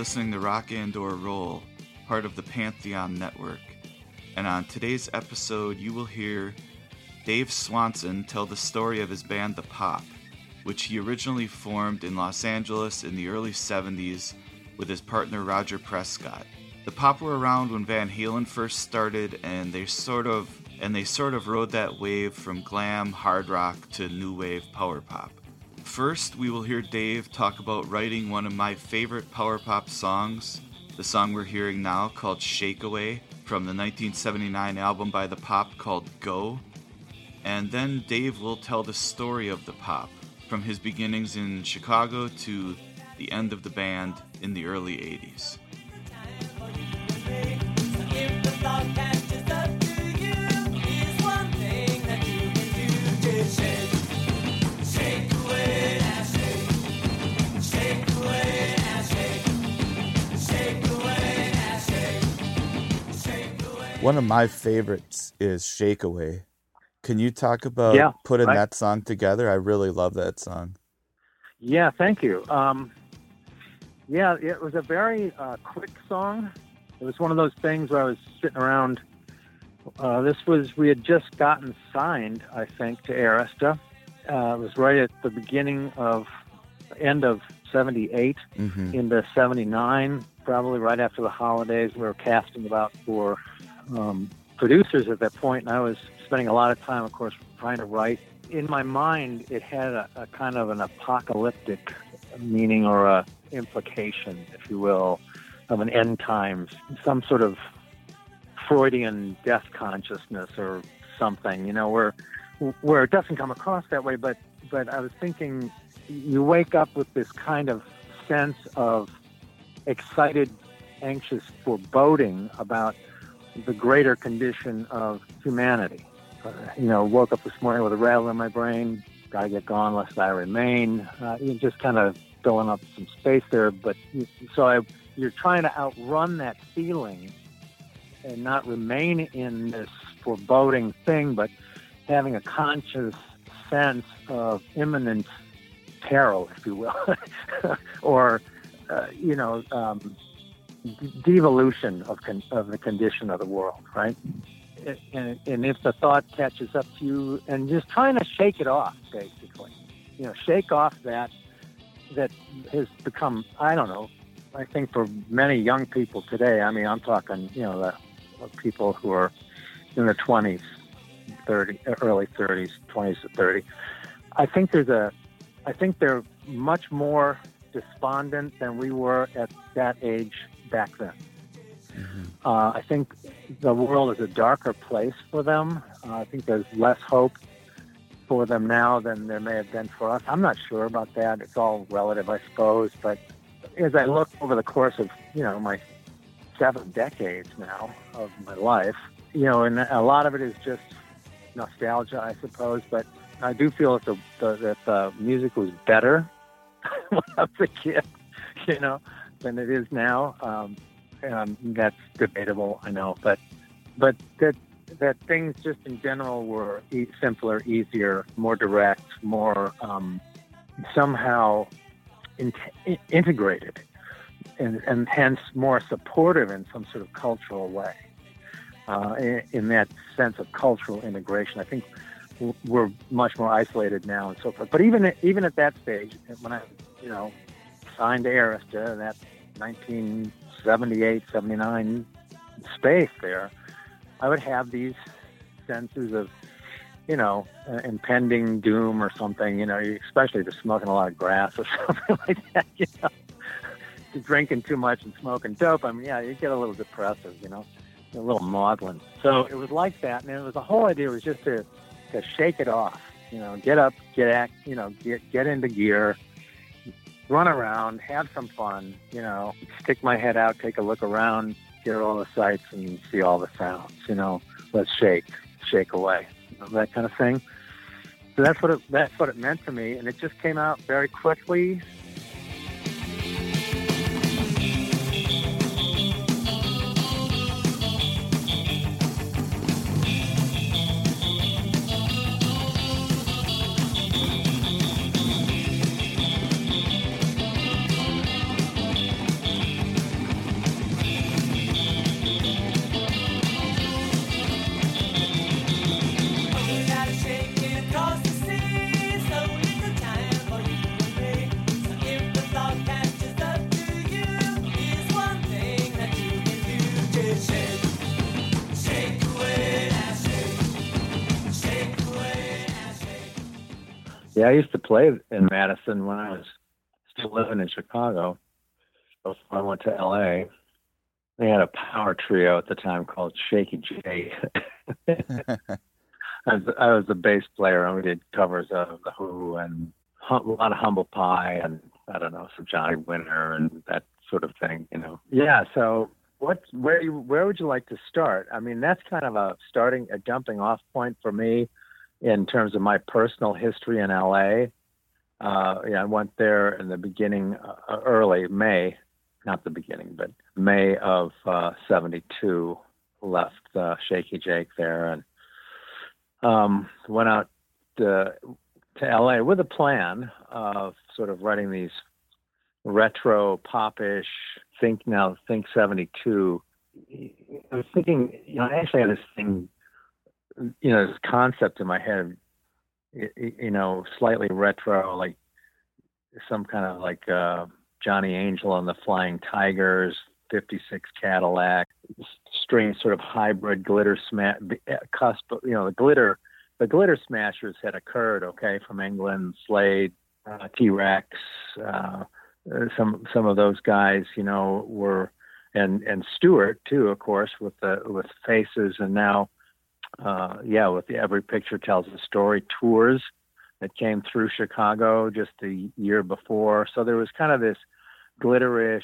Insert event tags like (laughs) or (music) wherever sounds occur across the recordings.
Listening to Rock and or Roll, part of the Pantheon Network. And on today's episode, you will hear Dave Swanson tell the story of his band The Pop, which he originally formed in Los Angeles in the early 70s with his partner Roger Prescott. The Pop were around when Van Halen first started and they sort of and they sort of rode that wave from glam hard rock to new wave power pop. First, we will hear Dave talk about writing one of my favorite power pop songs, the song we're hearing now called Shake Away from the 1979 album by The Pop called Go. And then Dave will tell the story of The Pop, from his beginnings in Chicago to the end of the band in the early 80s. One of my favorites is Shake Away. Can you talk about Yeah, putting right. that song together? I really love that song. Yeah, thank you. Um, yeah, it was a very uh, quick song. It was one of those things where I was sitting around. Uh, this was we had just gotten signed, I think, to Arista. Uh, it was right at the beginning of end of '78 hmm into '79, probably right after the holidays. We were casting about for um, producers at that point, and I was spending a lot of time, of course, trying to write. In my mind, it had a, a kind of an apocalyptic meaning or a implication, if you will, of an end times, some sort of Freudian death consciousness or something. You know, where where it doesn't come across that way, but but I was thinking, you wake up with this kind of sense of excited, anxious foreboding about the greater condition of humanity. Uh, you know, woke up this morning with a rattle in my brain. Got to get gone lest I remain. Uh, you just kind of filling up some space there. But so I, you're trying to outrun that feeling and not remain in this foreboding thing, but having a conscious sense of imminent peril, if you will, (laughs) or uh, you know, um, devolution of con- of the condition of the world, right? and, and if the thought catches up to you, and just trying to shake it off, basically, you know, shake off that that has become, I don't know, I think for many young people today, I mean, I'm talking, you know, the, people who are in their 20s, 30, early 30s, 20s to 30. I think there's a, I think they're much more despondent than we were at that age back then. Mm-hmm. Uh, I think the world is a darker place for them. Uh, I think there's less hope for them now than there may have been for us. I'm not sure about that. It's all relative, I suppose. But as I look over the course of you know my seven decades now of my life, you know, and a lot of it is just nostalgia, I suppose. But I do feel that the, the that the music was better (laughs) when I was a kid, (laughs) you know, than it is now. Um, and that's debatable, I know, but but that that things just in general were e- simpler, easier, more direct, more um, somehow in- integrated, and, and hence more supportive in some sort of cultural way. Uh, in, in, that sense of cultural integration, I think we're much more isolated now and so forth. But even even at that stage, when I you know signed to Arista, that 1978, 79 space there I would have these senses of, you know, uh, impending doom or something. You know, especially to smoking a lot of grass or (laughs) something like that. You know, (laughs) drinking too much and smoking dope. I mean, yeah, you get a little depressive. You know, a little maudlin. So it was like that, and it was the whole idea was just to to shake it off. You know, get up, get act. You know, get get into gear run around, have some fun, you know, stick my head out, take a look around, hear all the sights and see all the sounds. You know, let's shake, shake away, you know, that kind of thing. So that's what it, that's what it meant to me, and it just came out very quickly. Yeah, I used to play in Madison when I was still living in Chicago. Before I went to LA, they had a power trio at the time called Shaky Jake. (laughs) I, was, the bass player, and we did covers of The Who and a lot of Humble Pie and I don't know some Johnny Winter and that sort of thing, you know. Yeah. So, what where where would you like to start? I mean, that's kind of a starting a jumping off point for me in terms of my personal history in LA. Uh, yeah, I went there in the beginning, uh, early May, not the beginning, but May of uh, '72. Left uh, Shaky Jake there and um, went out to, to LA with a plan of sort of writing these retro popish. Think now, think '72. I was thinking, you know, I actually had this thing you know this concept in my head you know slightly retro like some kind of like uh johnny angel and the flying tigers 56 cadillac strange sort of hybrid glitter smash uh, cusp you know the glitter the glitter smashers had occurred okay from england slade uh, t-rex uh, some some of those guys you know were and and stewart too of course with the with faces and now uh, yeah, with the Every Picture Tells a Story tours that came through Chicago just a year before. So there was kind of this glitterish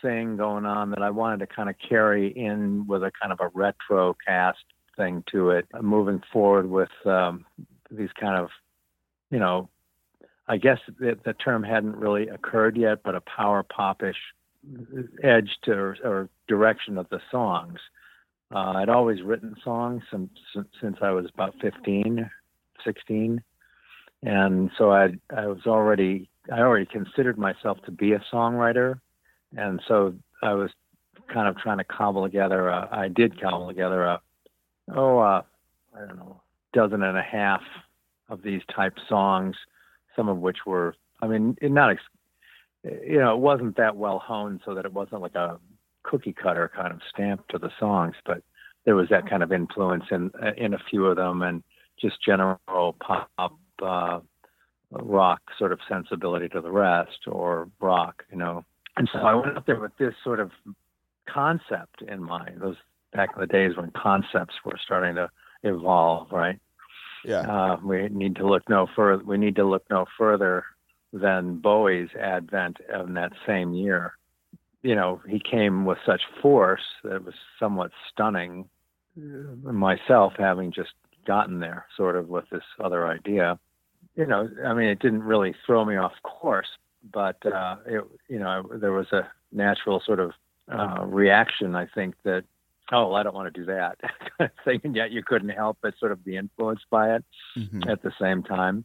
thing going on that I wanted to kind of carry in with a kind of a retro cast thing to it, moving forward with um, these kind of, you know, I guess the, the term hadn't really occurred yet, but a power popish edge to or, or direction of the songs. Uh, I'd always written songs since, since I was about 15, 16. And so I, I was already, I already considered myself to be a songwriter. And so I was kind of trying to cobble together, a, I did cobble together a, oh, uh, I don't know, dozen and a half of these type songs, some of which were, I mean, not, you know, it wasn't that well honed so that it wasn't like a cookie cutter kind of stamp to the songs, but there was that kind of influence in in a few of them, and just general pop, uh, rock sort of sensibility to the rest, or rock, you know. And so I went up there with this sort of concept in mind. Those back in the days when concepts were starting to evolve, right? Yeah. Uh, we need to look no further. We need to look no further than Bowie's advent in that same year. You know, he came with such force that it was somewhat stunning. Myself, having just gotten there, sort of with this other idea, you know, I mean, it didn't really throw me off course, but uh, it, you know, there was a natural sort of uh, reaction. I think that oh, well, I don't want to do that (laughs) kind of thing, and yet you couldn't help but sort of be influenced by it mm-hmm. at the same time.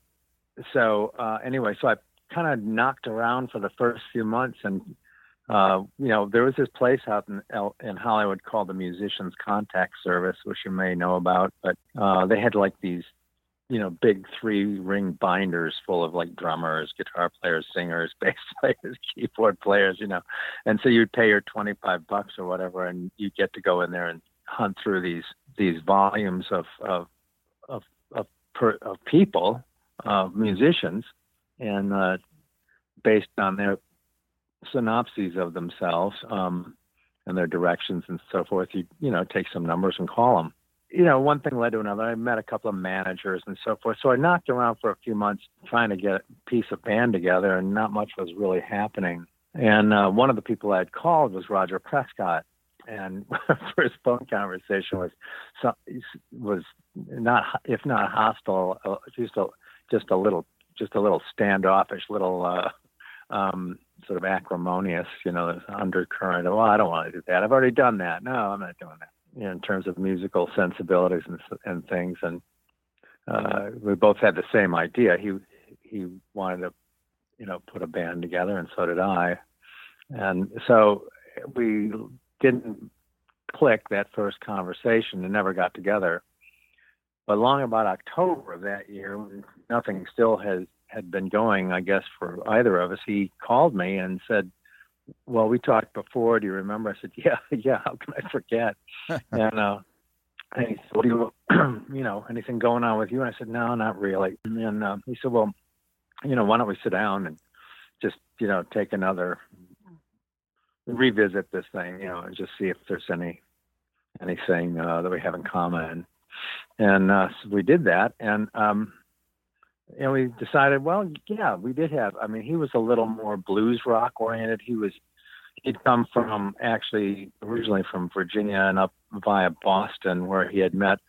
So uh, anyway, so I kind of knocked around for the first few months, and uh, you know, there was this place out in in Hollywood called the Musicians Contact Service, which you may know about, but uh, they had like these you know, big three ring binders full of like drummers, guitar players, singers, (laughs) bass players, keyboard players, you know. And so you'd pay your 25 bucks or whatever and you get to go in there and hunt through these these volumes of of of of, per, of people, of musicians and uh based on their synopses of themselves um and their directions and so forth, you you know, take some numbers and call them you know, one thing led to another. I met a couple of managers and so forth. So I knocked around for a few months trying to get a piece of band together, and not much was really happening. And uh, one of the people I had called was Roger Prescott, and (laughs) first phone conversation was was not, if not hostile, uh, just a just a little just a little standoffish, little uh, um, sort of acrimonious, you know, undercurrent. Well, I don't want to do that. I've already done that. No, I'm not doing that you know, in terms of musical sensibilities and, and things. And uh, we both had the same idea. He he wanted to, you know, put a band together, and so did I. And so we didn't click that first conversation and never got together. But long about October of that year, nothing still has had been going, I guess, for either of us. He called me and said, well, we talked before. Do you remember? I said, (laughs) yeah, yeah. How can I forget? (laughs) and, uh, and he said, what do you, (clears throat) you know, anything going on with you? And I said, no, not really. And uh, he said, well, you know, why don't we sit down and just, you know, take another, revisit this thing, you know, and just see if there's any, anything uh, that we have in common. And uh, so we did that. And, um, and we decided, well, yeah, we did have. I mean, he was a little more blues rock oriented. He was he'd come from actually originally from Virginia and up via Boston, where he had met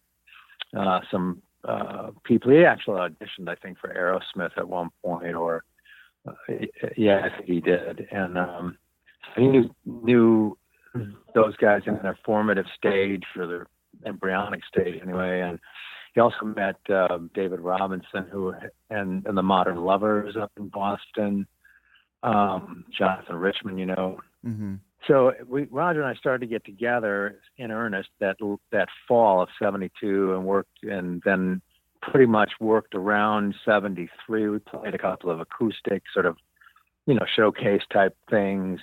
uh, some uh, people. He actually auditioned, I think, for Aerosmith at one point, or uh, yeah, I think he did, and um, he knew, knew those guys in their formative stage or their embryonic stage anyway, and he also met uh, David Robinson, who and, and the Modern Lovers up in Boston. Um, Jonathan Richman, you know. Mm-hmm. So we, Roger and I started to get together in earnest that that fall of '72, and worked, and then pretty much worked around '73. We played a couple of acoustic sort of, you know, showcase type things.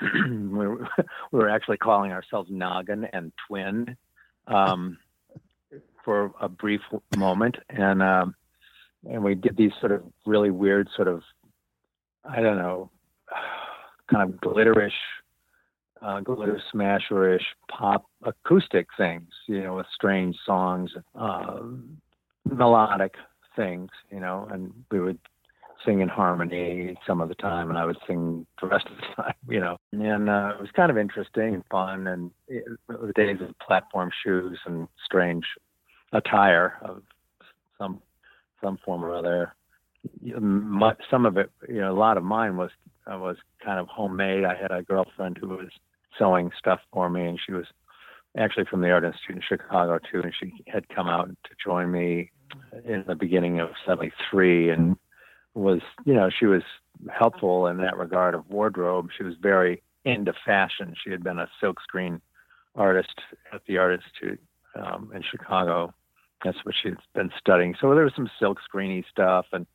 (clears throat) we, were, (laughs) we were actually calling ourselves Noggin and Twin. Um, for a brief moment, and um, and we did these sort of really weird, sort of I don't know, kind of glitterish, uh, glitter smasherish pop acoustic things, you know, with strange songs, uh, melodic things, you know, and we would sing in harmony some of the time, and I would sing the rest of the (laughs) time, you know. And uh, it was kind of interesting and fun, and it, the days of platform shoes and strange attire of some some form or other. Some of it, you know, a lot of mine was was kind of homemade. I had a girlfriend who was sewing stuff for me, and she was actually from the Art Institute in Chicago too, and she had come out to join me in the beginning of '73, and was, you know, she was helpful in that regard of wardrobe. She was very into fashion. She had been a silkscreen artist at the Art Institute um, in Chicago. That's what she's been studying. So there was some silk screeny stuff, and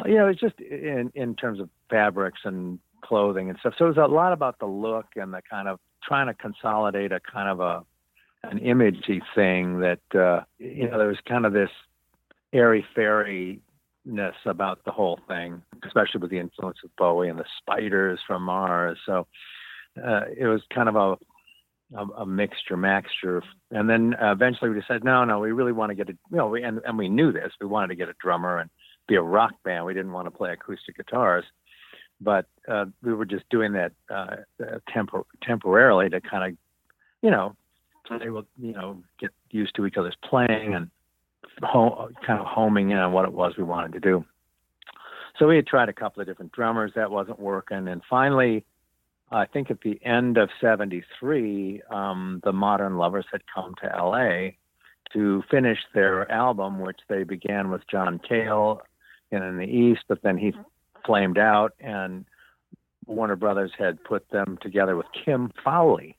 uh, you know, it's just in in terms of fabrics and clothing and stuff. So it was a lot about the look and the kind of trying to consolidate a kind of a an imagey thing that uh, you know there was kind of this airy fairy ness about the whole thing, especially with the influence of Bowie and the spiders from Mars. So uh, it was kind of a a, a mixture, maxture, and then uh, eventually we decided, no, no, we really want to get a, you know, we, and and we knew this, we wanted to get a drummer and be a rock band. We didn't want to play acoustic guitars, but uh, we were just doing that uh, uh tempor- temporarily to kind of, you know, they will, you know, get used to each other's playing and home, kind of homing in on what it was we wanted to do. So we had tried a couple of different drummers, that wasn't working, and finally, I think at the end of '73, um, the Modern Lovers had come to LA to finish their album, which they began with John Cale in, in the East, but then he flamed out, and Warner Brothers had put them together with Kim Fowley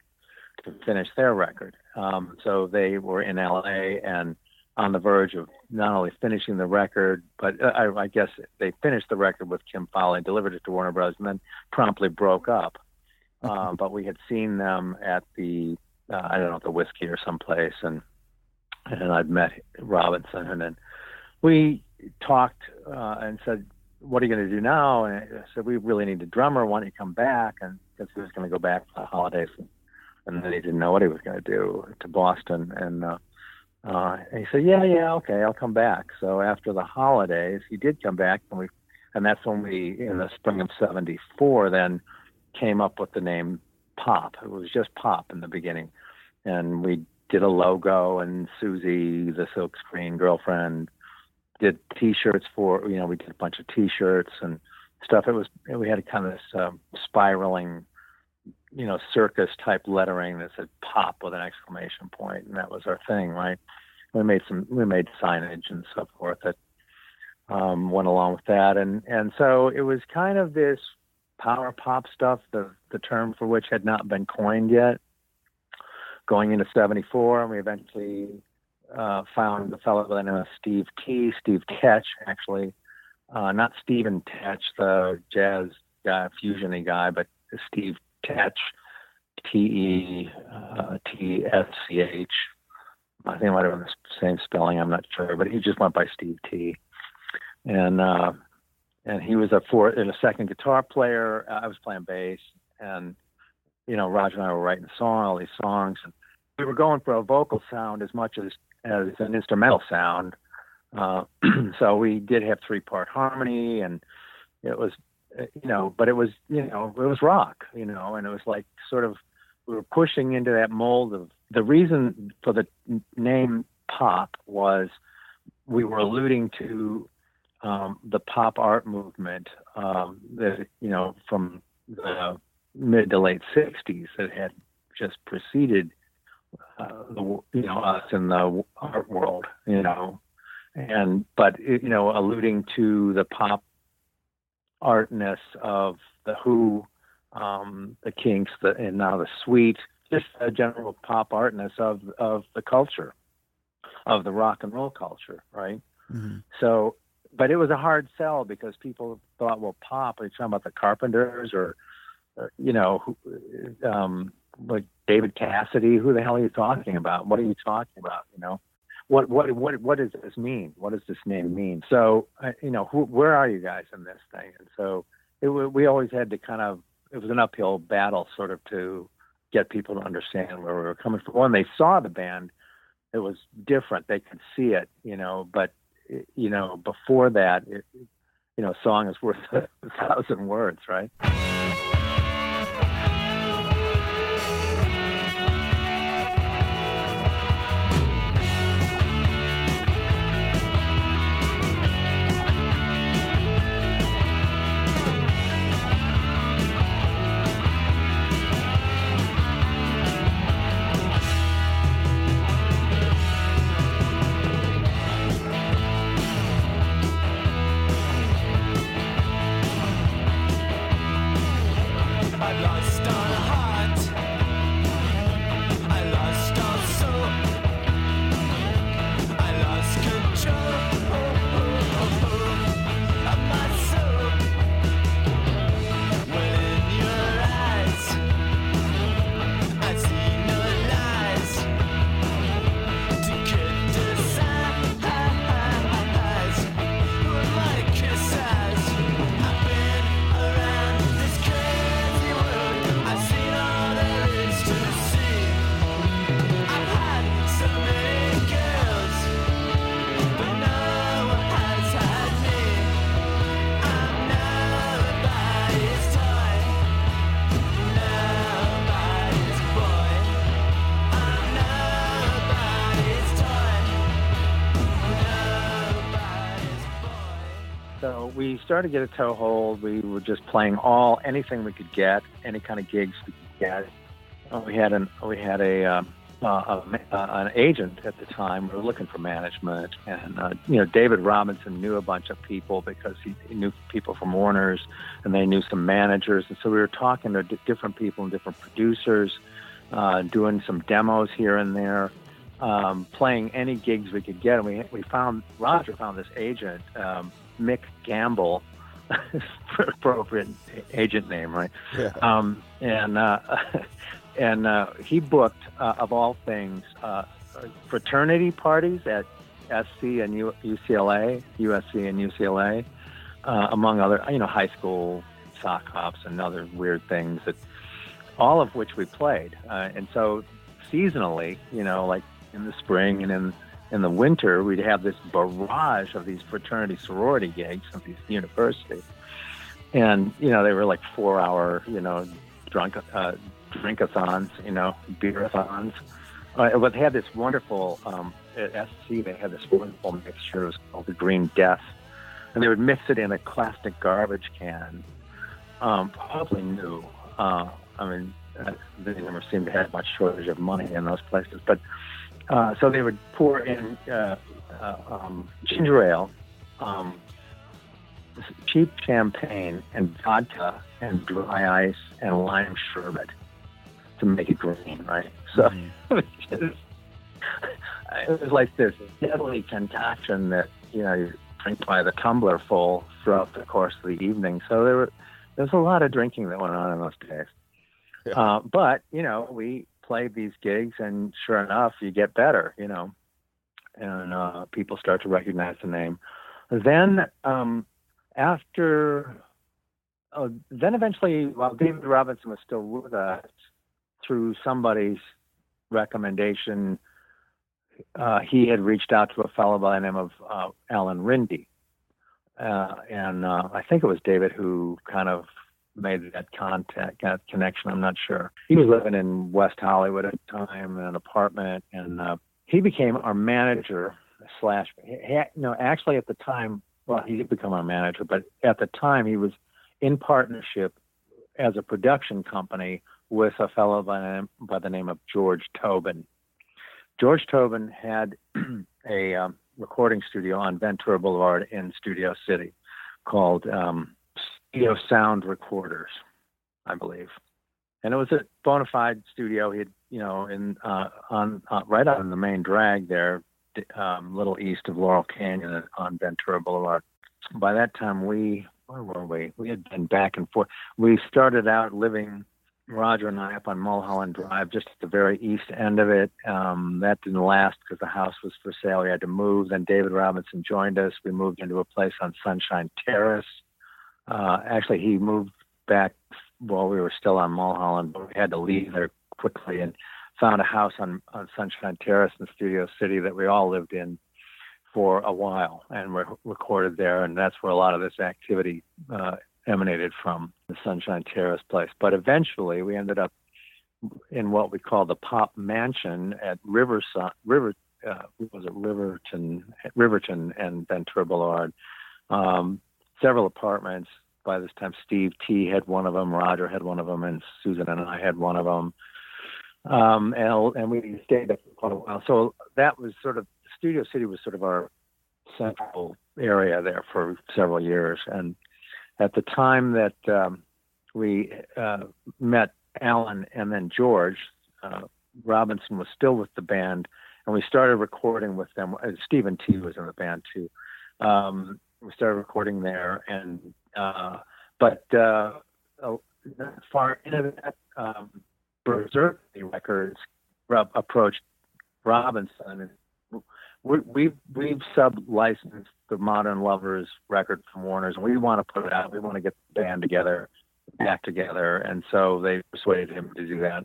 to finish their record. Um, so they were in LA and on the verge of not only finishing the record, but uh, I, I guess they finished the record with Kim Fowley, delivered it to Warner Brothers, and then promptly broke up. Um, but we had seen them at the uh, I don't know the Whisky or someplace, and and I'd met Robinson, and then we talked uh, and said, "What are you going to do now?" And I said, "We really need a drummer. Why don't you come back?" And because he was going to go back for the holidays, and then he didn't know what he was going to do to Boston, and uh, uh, and he said, "Yeah, yeah, okay, I'll come back." So after the holidays, he did come back, and we, and that's when we, in the spring of '74, then came up with the name Pop. It was just Pop in the beginning, and we did a logo, and Susie, the silkscreen girlfriend, did T-shirts for you know we did a bunch of T-shirts and stuff. It was we had a kind of this um, spiraling, you know, circus type lettering that said "pop" with an exclamation point, and that was our thing, right? We made some we made signage and so forth that um, went along with that, and and so it was kind of this power pop stuff, the the term for which had not been coined yet. Going into '74, and we eventually uh, found a fellow by the name of Steve T. Steve Tetsch, actually, uh, not Stephen Tetch, the jazz guy, fusiony guy, but Steve Tetsch, T E uh, T S C H. I think it might have been the same spelling. I'm not sure, but he just went by Steve T. And uh, and he was a four and a second guitar player. I was playing bass, and you know, Roger and I were writing song, all these songs, and we were going for a vocal sound as much as as an instrumental sound. Uh, (clears throat) so we did have three part harmony, and it was, you know, but it was, you know, it was rock, you know, and it was like sort of we were pushing into that mold of the reason for the name pop was we were alluding to um, the pop art movement um, that you know from the mid to late '60s that had just preceded uh, the, you know us in the art world, you know, and but you know alluding to the pop artness of the Who, um, the Kinks, the, and now the Sweet, just a general pop artness of of the culture, of the rock and roll culture, right? Mm-hmm. So, but it was a hard sell because people thought, well, pop, are you talking about the Carpenters or, or you know, um, like David Cassidy. Who the hell are you talking about? What are you talking about? You know, what what what what does this mean? What does this name mean? So uh, you know, who, where are you guys in this thing? And so it, we always had to kind of it was an uphill battle, sort of to get people to understand where we were coming from. When they saw the band, it was different. They could see it, you know, but you know, before that, it, you know, song is worth a thousand words, right? We started to get a toehold. We were just playing all anything we could get, any kind of gigs we could get. Uh, we had an we had a, um, uh, a, uh, an agent at the time. We were looking for management, and uh, you know David Robinson knew a bunch of people because he, he knew people from Warner's, and they knew some managers, and so we were talking to d- different people and different producers, uh, doing some demos here and there. Um, playing any gigs we could get, and we we found Roger found this agent, um, Mick Gamble, (laughs) appropriate agent name, right? Yeah. Um, and uh, (laughs) and uh, he booked, uh, of all things, uh, fraternity parties at SC and U- UCLA, USC and UCLA, uh, among other, you know, high school sock hops and other weird things that, all of which we played. Uh, and so, seasonally, you know, like in the spring and in in the winter, we'd have this barrage of these fraternity sorority gigs at these universities. And, you know, they were like four hour, you know, drunk, uh, drinkathons, you know, beerathons. Uh, but they had this wonderful, um, at SC, they had this wonderful mixture. It was called the Green Death. And they would mix it in a plastic garbage can, um, probably new. Uh, I mean, uh, they never seemed to have much shortage of money in those places. But uh, so they would pour in uh, uh, um, ginger ale, um, cheap champagne, and vodka, and dry ice, and lime sherbet to make it green, right? So (laughs) it was like this deadly concoction that you know you drink by the tumbler full throughout the course of the evening. So there were there was a lot of drinking that went on in those days. Yeah. Uh, but you know, we played these gigs, and sure enough, you get better, you know, and uh, people start to recognize the name. Then um, after, oh, then eventually, while David Robinson was still with us, through somebody's recommendation, uh, he had reached out to a fellow by the name of uh, Alan Rindy. Uh, and uh, I think it was David who kind of made that contact, that connection. I'm not sure. He was living in West Hollywood at the time in an apartment, and uh, he became our manager slash. He, no, actually at the time, well, he did become our manager, but at the time he was in partnership as a production company with a fellow by the name, by the name of George Tobin. George Tobin had (clears throat) a um, recording studio on Ventura Boulevard in Studio City called um, Studio Sound Recorders, I believe. And it was a bona fide studio. He had, you know, in uh, on uh, right on the main drag there, um, little east of Laurel Canyon on Ventura Boulevard. By that time, we where were we? We had been back and forth. We started out living Roger and I up on Mulholland Drive, just at the very east end of it. Um, that didn't last because the house was for sale. We had to move. Then David Robinson joined us. We moved into a place on Sunshine Terrace. Uh, actually, he moved back while we were still on Mulholland, but we had to leave there quickly and found a house on, on Sunshine Terrace in Studio City that we all lived in for a while and we recorded there. And that's where a lot of this activity uh, emanated from the Sunshine Terrace place. But eventually, we ended up in what we call the Pop Mansion at Riverside, River, uh, was it Riverton, Riverton and Ventura Boulevard. Um, several apartments. By this time, Steve T had one of them, Roger had one of them, and Susan and I had one of them. Um, and, and we stayed there for quite a while. So that was sort of Studio City was sort of our central area there for several years. And at the time that um, we uh, met Alan and then George, uh, Robinson was still with the band, and we started recording with them. Stephen T was in the band too. Um, we started recording there, and uh, but uh, not far into that, um, Beserkley Records approached Robinson, and we, we've we've sub licensed the Modern Lovers record from Warner's, and we want to put it out. We want to get the band together, back together, and so they persuaded him to do that.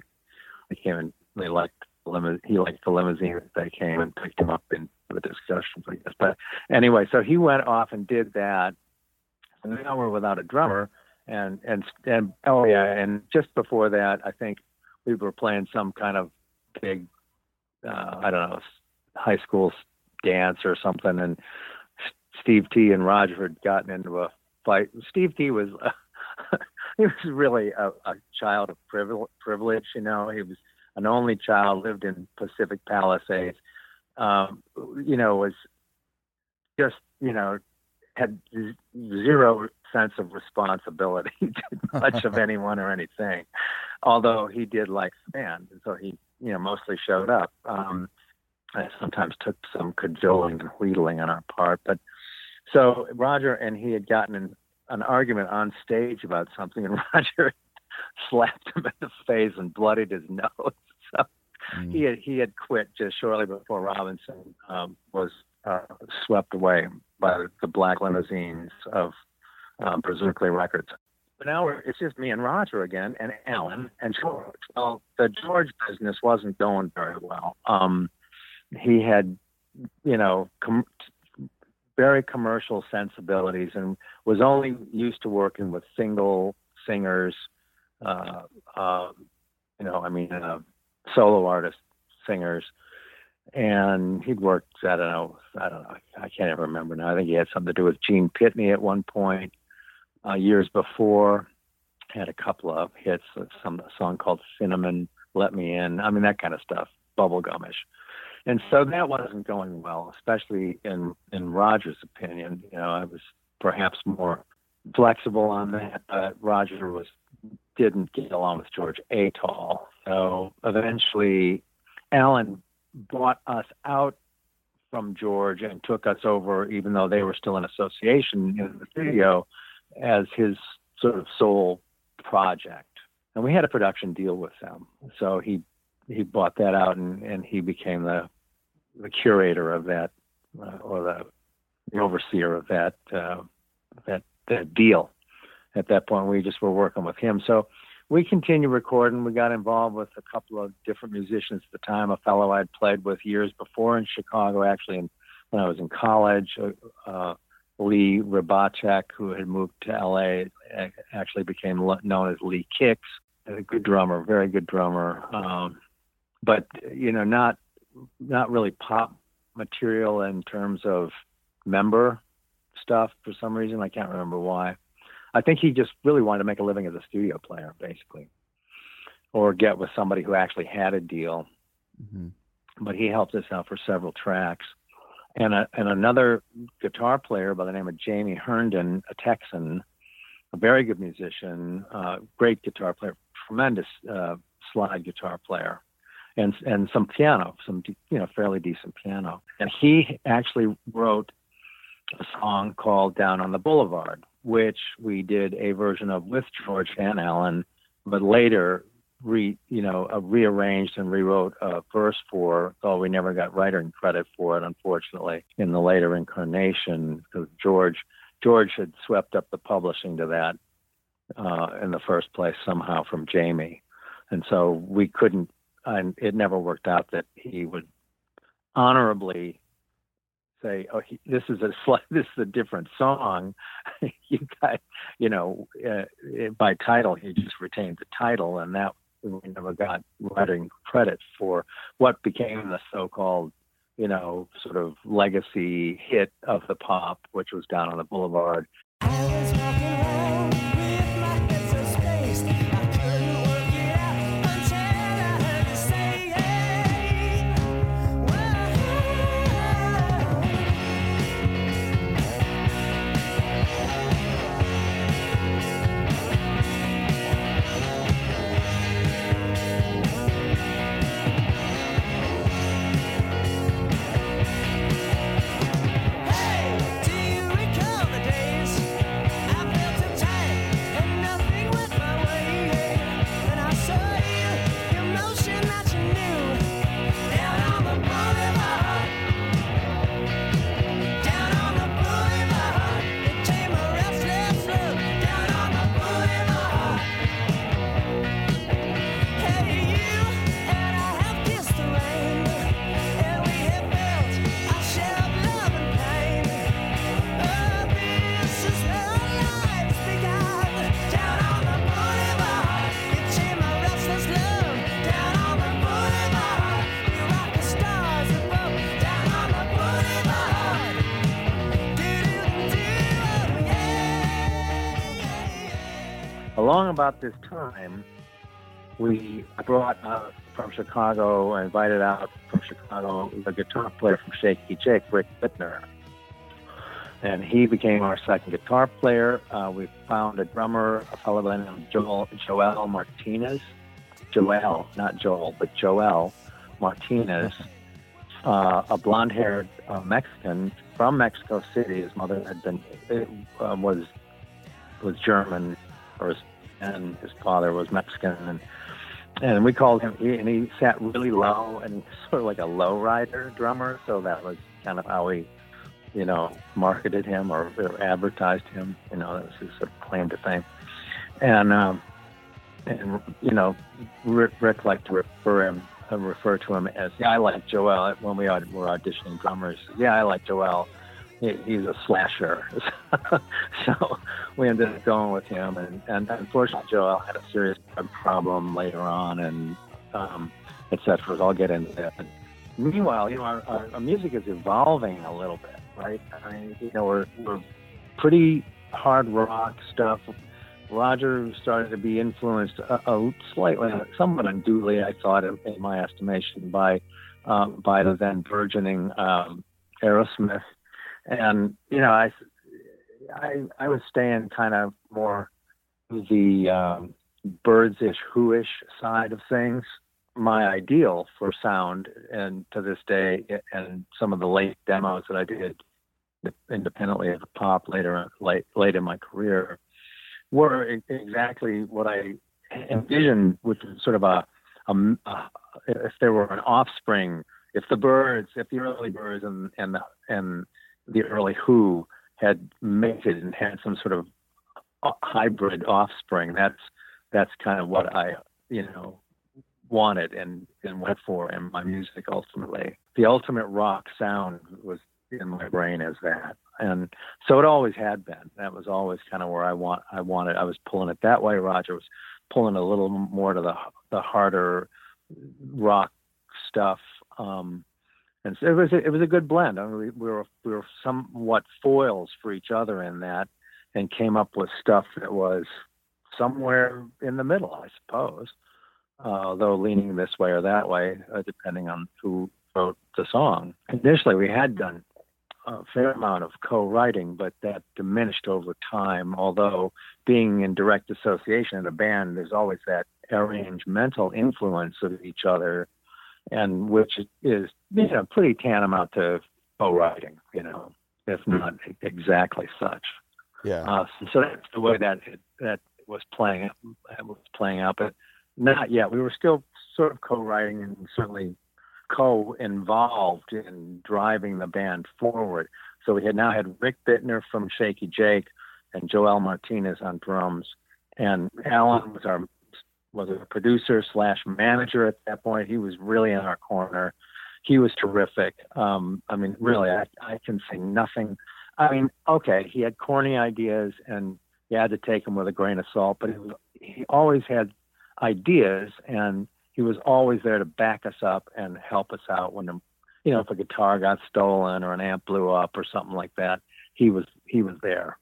They came and they liked limo- he liked the limousine. That they came and picked him up in the discussions, I guess. But anyway, so he went off and did that, and now we're without a drummer. And and and oh yeah, and just before that, I think we were playing some kind of big, uh, I don't know, high school dance or something, and Steve T and Roger had gotten into a fight. Steve T was (laughs) he was really a, a child of privilege. You know, he was an only child, lived in Pacific Palisades. Um, you know, was just you know had zero sense of responsibility (laughs) to much of (laughs) anyone or anything. Although he did like band, and so he you know mostly showed up. Um, I sometimes took some cajoling and wheedling on our part, but so Roger and he had gotten in an argument on stage about something, and (laughs) Roger (laughs) slapped him in the face and bloodied his (laughs) nose. So mm. he had he had quit just shortly before Robinson um, was uh, swept away by the black limousines of um, Records. But now it's just me and Roger again, and Alan and George. Well, the George business wasn't going very well. Um, he had, you know, com- very commercial sensibilities and was only used to working with single singers. Uh, uh, you know, I mean, uh, solo artists, singers. And he'd worked, I don't know, I don't know, I can't even remember now. I think he had something to do with Gene Pitney at one point, uh, years before. Had a couple of hits, some a song called Cinnamon, Let Me In. I mean, that kind of stuff, bubblegumish and so that wasn't going well, especially in in Roger's opinion. You know, I was perhaps more flexible on that, but Roger was didn't get along with George at all. So eventually, Alan bought us out from George and took us over, even though they were still in association in the studio, as his sort of sole project. And we had a production deal with them, so he he bought that out and, and he became the the curator of that uh, or the, the, overseer of that uh, that that deal. At that point, we just were working with him. So we continued recording. We got involved with a couple of different musicians at the time. A fellow I'd played with years before in Chicago, actually, in, when I was in college. Uh, uh Lee Rybacek, who had moved to LA, actually became known as Lee Kicks. A good drummer, very good drummer. Um, but you know, not not really pop material in terms of member stuff for some reason. I can't remember why. I think he just really wanted to make a living as a studio player, basically, or get with somebody who actually had a deal. Mm-hmm. But he helped us out for several tracks. And, a, and another guitar player by the name of Jamie Herndon, a Texan, a very good musician, uh, great guitar player, tremendous uh, slide guitar player and and some piano, some you know fairly decent piano. And he actually wrote a song called "Down on the Boulevard," which we did a version of with George and Alan, but later re you know uh, rearranged and rewrote a verse for. Though we never got writing credit for it, unfortunately, in the later incarnation because George George had swept up the publishing to that uh, in the first place somehow from Jamie. And so we couldn't and it never worked out that he would honorably say, "Oh, he, this is a (laughs) this is a different song." (laughs) you got, you know, uh, by title, he just retained the title, and that we never got writing credit for what became the so-called, you know, sort of legacy hit of the pop, which was "Down on the Boulevard." About this time, we brought uh, from Chicago, I invited out from Chicago the guitar player from Shaky Jake, Rick Bittner. And he became our second guitar player. Uh, we found a drummer, a fellow by the name of Joel, Joel Martinez. Joel, not Joel, but Joel Martinez, uh, a blonde-haired uh, Mexican from Mexico City. His mother had been uh, was was German, or and his father was Mexican, and and we called him. He, and he sat really low and (laughs) sort of like a low rider drummer. So that was kind of how we, you know, marketed him or, or advertised him. You know, that was his sort of claim to fame. And um, and you know, Rick, Rick liked to refer him refer to him as yeah, I like Joel when we were auditioning drummers. Yeah, I like Joel. He, he's a slasher. (laughs) so we ended up going with him, and, and unfortunately, Joel had a serious drug problem later on, and um, etc. I'll get into that. Meanwhile, you know, our, our, our music is evolving a little bit, right? I mean, you know, we're we're pretty hard rock stuff Roger started to be influenced a slightly, somewhat unduly, I thought, in, in my estimation, by um, by the then burgeoning um, Aerosmith, and you know, I I, I was staying kind of more the um, Byrds-ish, Who-ish side of things. My ideal for sound, and to this day, and some of the late demos that I did independently of pop later, late late in my career, were exactly what I envisioned, which was sort of a, a, a if there were an offspring, if the Byrds, if the early Byrds and and the, and the early Who had mated and had some sort of hybrid offspring, that's that's kind of what I you know wanted and and went for in my music ultimately. The ultimate rock sound was in my brain as that and so it always had been. That was always kind of where I want. I wanted. I was pulling it that way. Roger was pulling a little more to the the harder rock stuff. Um, and so it was a, it was a good blend. I mean, we, we were we were somewhat foils for each other in that, and came up with stuff that was somewhere in the middle, I suppose. Uh, though leaning this way or that way, uh, depending on who wrote the song. Initially, we had done a fair amount of co-writing, but that diminished over time. Although being in direct association in a band, there's always that arrangemental influence of each other, and which is you know pretty tantamount to co-writing, you know, if not exactly such. Yeah. Uh, so, so that's the way that it, that was playing was playing out, but not yet. We were still sort of co-writing and certainly co-involved in driving the band forward. So we had now had Rick Bittner from Shaky Jake and Joel Martinez on drums, and Alan was our was a producer slash manager at that point. He was really in our corner. He was terrific. Um, I mean, really, I, I can say nothing. I mean, okay, he had corny ideas, and you had to take them with a grain of salt, but was, he always had ideas, and he was always there to back us up and help us out when the, you know if a guitar got stolen or an amp blew up or something like that he was he was there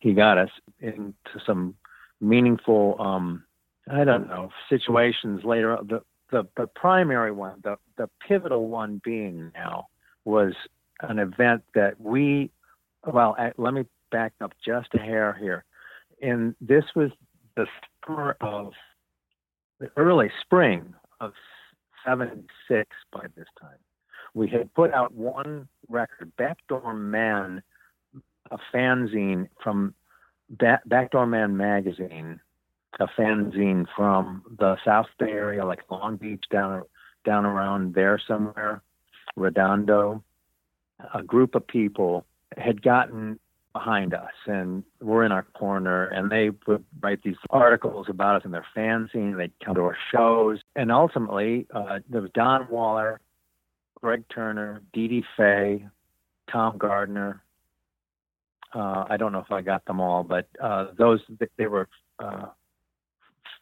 he got us into some meaningful um i don't know situations later the the, the primary one the the pivotal one being now was an event that we well let me back up just a hair here and this was the summer of the early spring of 76 by this time. We had put out one record, Backdoor Man, a fanzine from ba- Backdoor Man magazine, a fanzine from the South Bay area, like Long Beach, down down around there somewhere, Redondo. A group of people had gotten behind us and we're in our corner and they would write these articles about us in their fanzine they'd come to our shows and ultimately uh, there was don waller greg turner dee dee fay tom gardner uh, i don't know if i got them all but uh, those they were uh,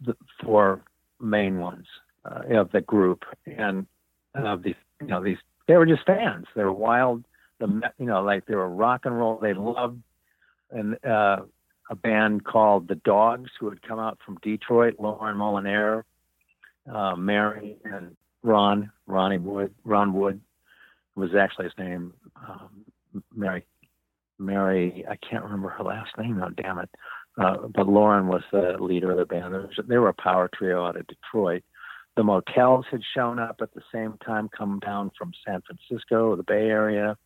the four main ones uh, of the group and of these you know these they were just fans they were wild the you know like they were rock and roll they loved and uh, a band called the Dogs, who had come out from Detroit. Loren Molinare, uh, Mary, and Ron, Ronnie Wood, Ron Wood was actually his name. Um, Mary, Mary, I can't remember her last name now. Damn it! Uh, but Loren was the leader of the band. Was, they were a power trio out of Detroit. The Motels had shown up at the same time, come down from San Francisco, the Bay Area.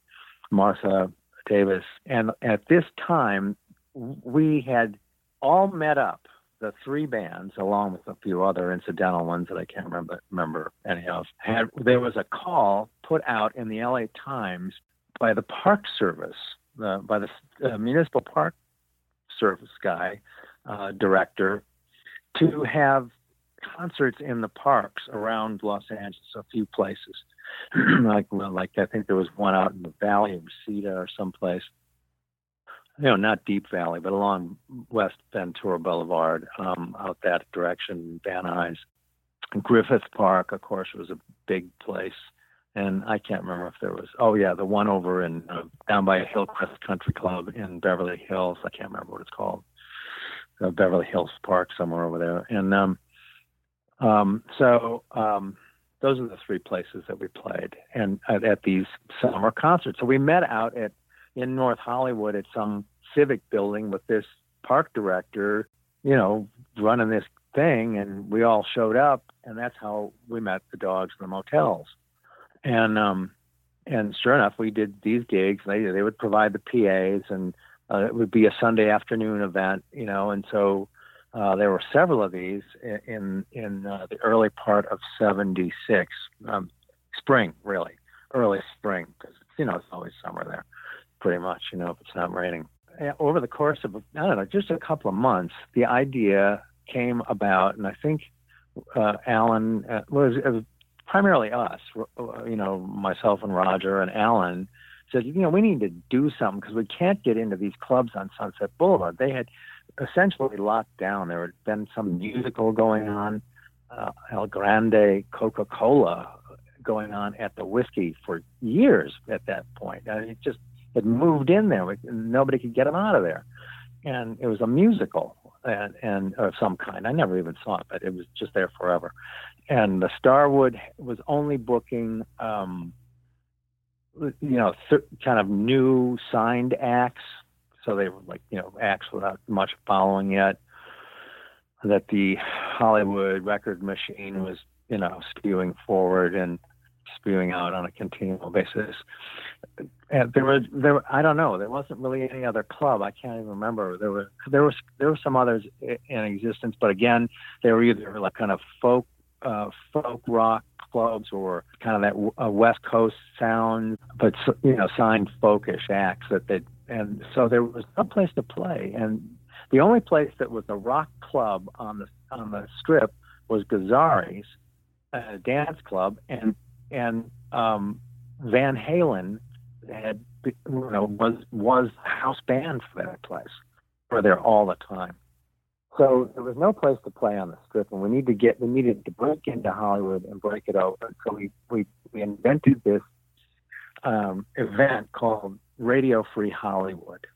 Martha Davis, and at this time, we had all met up. The three bands, along with a few other incidental ones that I can't remember remember any of, had there was a call put out in the LA Times by the Park Service, uh, by the uh, municipal park service guy, uh, director, to have concerts in the parks around Los Angeles, a few places. (clears throat) like well, like I think there was one out in the Valley of Reseda or someplace. You know, not Deep Valley, but along West Ventura Boulevard, um, out that direction, Van Nuys. Griffith Park, of course, was a big place and I can't remember if there was. Oh yeah, the one over in uh, down by Hillcrest Country Club in Beverly Hills. I can't remember what it's called. Uh, Beverly Hills Park somewhere over there. And um, um, so um, those are the three places that we played, and at, at these summer concerts. So we met out at in North Hollywood at some civic building with this park director, you know, running this thing, and we all showed up, and that's how we met the dogs in the motels and um, and sure enough, we did these gigs. They they would provide the PAs, and uh, it would be a Sunday afternoon event, you know. And so uh, there were several of these in in uh, the early part of '76, um, spring really, early spring, because you know it's always summer there, pretty much, you know, if it's not raining. Over the course of I don't know, just a couple of months, the idea came about, and I think uh, Alan uh, was, was primarily us, uh, you know, myself and Roger and Alan, said, you know, we need to do something because we can't get into these clubs on Sunset Boulevard. They had essentially locked down. There had been some musical going on, uh, El Grande Coca Cola going on at the Whisky for years at that point. And it just had moved in there. Nobody could get them out of there. And it was a musical and, and of some kind. I never even saw it, but it was just there forever and the Starwood was only booking, um, you know, th- kind of new signed acts. So they were like, you know, acts without much following yet. That the Hollywood record machine was, you know, spewing forward and spewing out on a continual basis. And there was there I don't know there wasn't really any other club I can't even remember there were there was there were some others in existence but again they were either like kind of folk uh, folk rock clubs or kind of that uh, West Coast sound, but you know, signed folkish acts that they and so there was no place to play, and the only place that was a rock club on the on the strip was Gazzarri's uh, dance club, and and um, Van Halen had you know was was house band for that place. Were there all the time. So there was no place to play on the strip, and we need to get we needed to break into Hollywood and break it open. So we we, we invented this um, event called Radio Free Hollywood,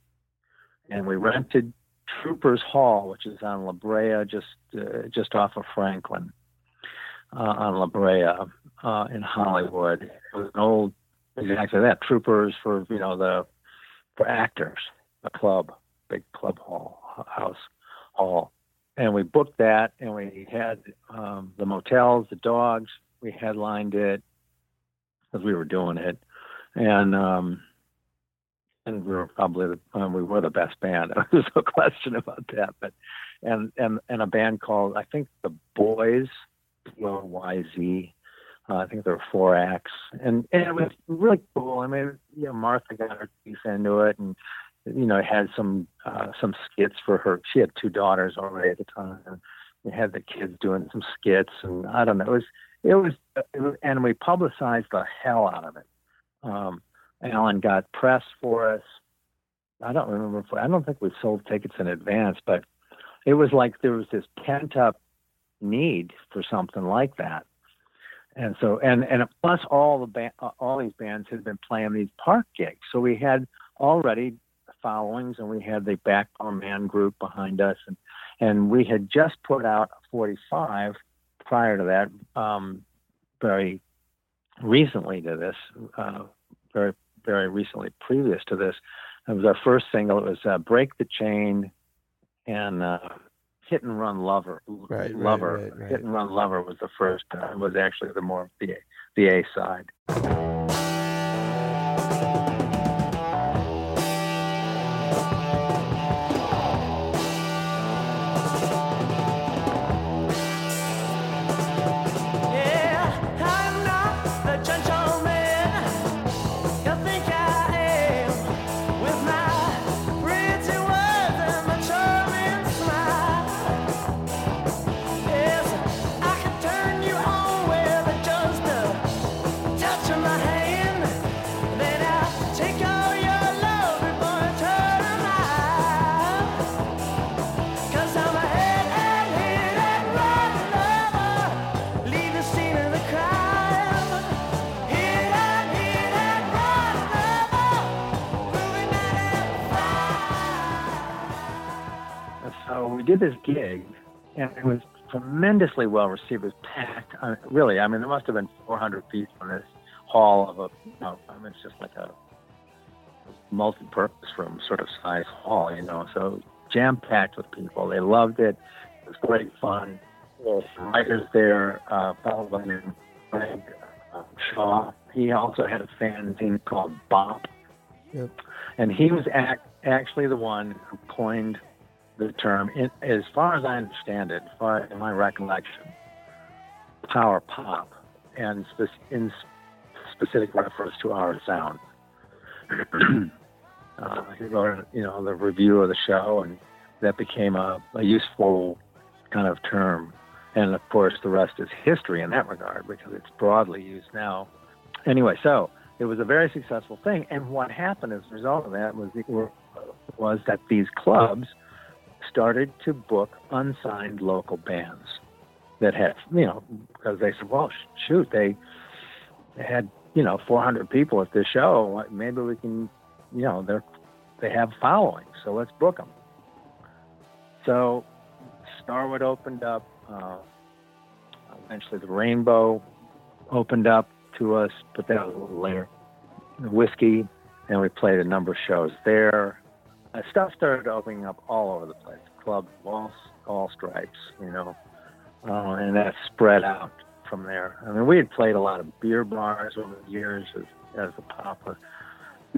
and we rented Troupers Hall, which is on La Brea, just uh, just off of Franklin, uh, on La Brea uh, in Hollywood. It was an old exactly that Troopers for you know the for actors, a club, big club hall house hall. And we booked that, and we had um, the motels, the dogs. We headlined it as we were doing it, and um, and we were probably the, um, we were the best band. (laughs) There's no question about that. But and and and a band called I think the Boys, B O Y Z. Uh, I think there were four acts, and and it was really cool. I mean, know, Martha got her teeth into it, and you know, had some uh, some skits for her. She had two daughters already at the time. We had the kids doing some skits, and I don't know. It was it was, it was and we publicized the hell out of it. Um, Alan got press for us. I don't remember. If, I don't think we sold tickets in advance, but it was like there was this pent up need for something like that. And so, and and plus all the ba- all these bands had been playing these park gigs, so we had already followings, and we had the Backdoor Man group behind us, and and we had just put out 45 prior to that, um, very recently to this, uh, very very recently previous to this. It was our first single. It was uh, "Break the Chain" and uh, "Hit and Run Lover." Right, right, Lover. right, right. "Hit and Run Lover" was the first. Uh, was actually the more the the A side. Did this gig, and it was tremendously well received. It was packed. I really, I mean, there must have been 400 people in this hall of a. You know, I mean, it's just like a multi-purpose room sort of size hall, you know. So jam packed with people. They loved it. It was great fun. There were some writers there. Uh, a fellow by the name Greg uh, Shaw. He also had a fanzine called Bomp. Yep. And he was ac- actually the one who coined the term, in, as far as I understand it, far in my recollection, power pop, and spe- in specific reference to our sound. (clears throat) uh, he wrote, you know, the review of the show, and that became a, a useful kind of term. And of course, the rest is history in that regard because it's broadly used now. Anyway, so it was a very successful thing. And what happened as a result of that was was that these clubs started to book unsigned local bands that had, you know, because they said, well, shoot, they, had, you know, 400 people at this show. Maybe we can, you know, they're, they have following, so let's book them. So Starwood opened up. Uh, eventually, the Rainbow opened up to us, but that was a little later. The Whisky, and we played a number of shows there. Uh, stuff started opening up all over the place. Clubs, all, all stripes, you know, uh, and that spread out from there. I mean, we had played a lot of beer bars over the years as, as a papa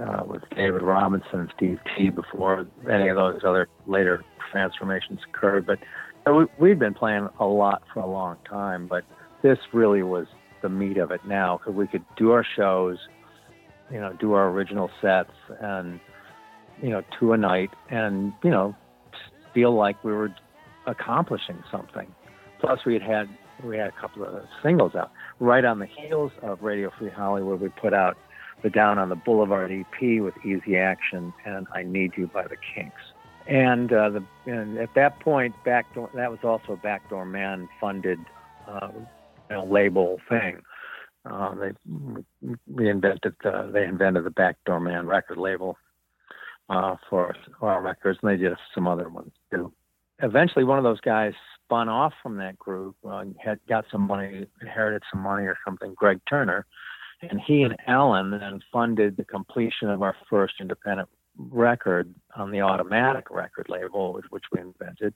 uh, with David Robinson and Steve T before any of those other later transformations occurred. But uh, we, we'd been playing a lot for a long time, but this really was the meat of it now because we could do our shows, you know, do our original sets and, you know, to a night and, you know, feel like we were accomplishing something. Plus, we had had we had a couple of singles out right on the heels of Radio Free Hollywood. We put out the Down on the Boulevard EP with Easy Action and I Need You by the Kinks. And, uh, the, and at that point, backdoor that was also a Backdoor Man funded uh, you know, label thing. Uh, they we invented the, they invented the Backdoor Man record label uh, for our records, and they did some other ones too. Eventually, one of those guys spun off from that group, uh, had got some money, inherited some money or something. Greg Turner, and he and Alan then funded the completion of our first independent record on the Automatic record label, which, we invented.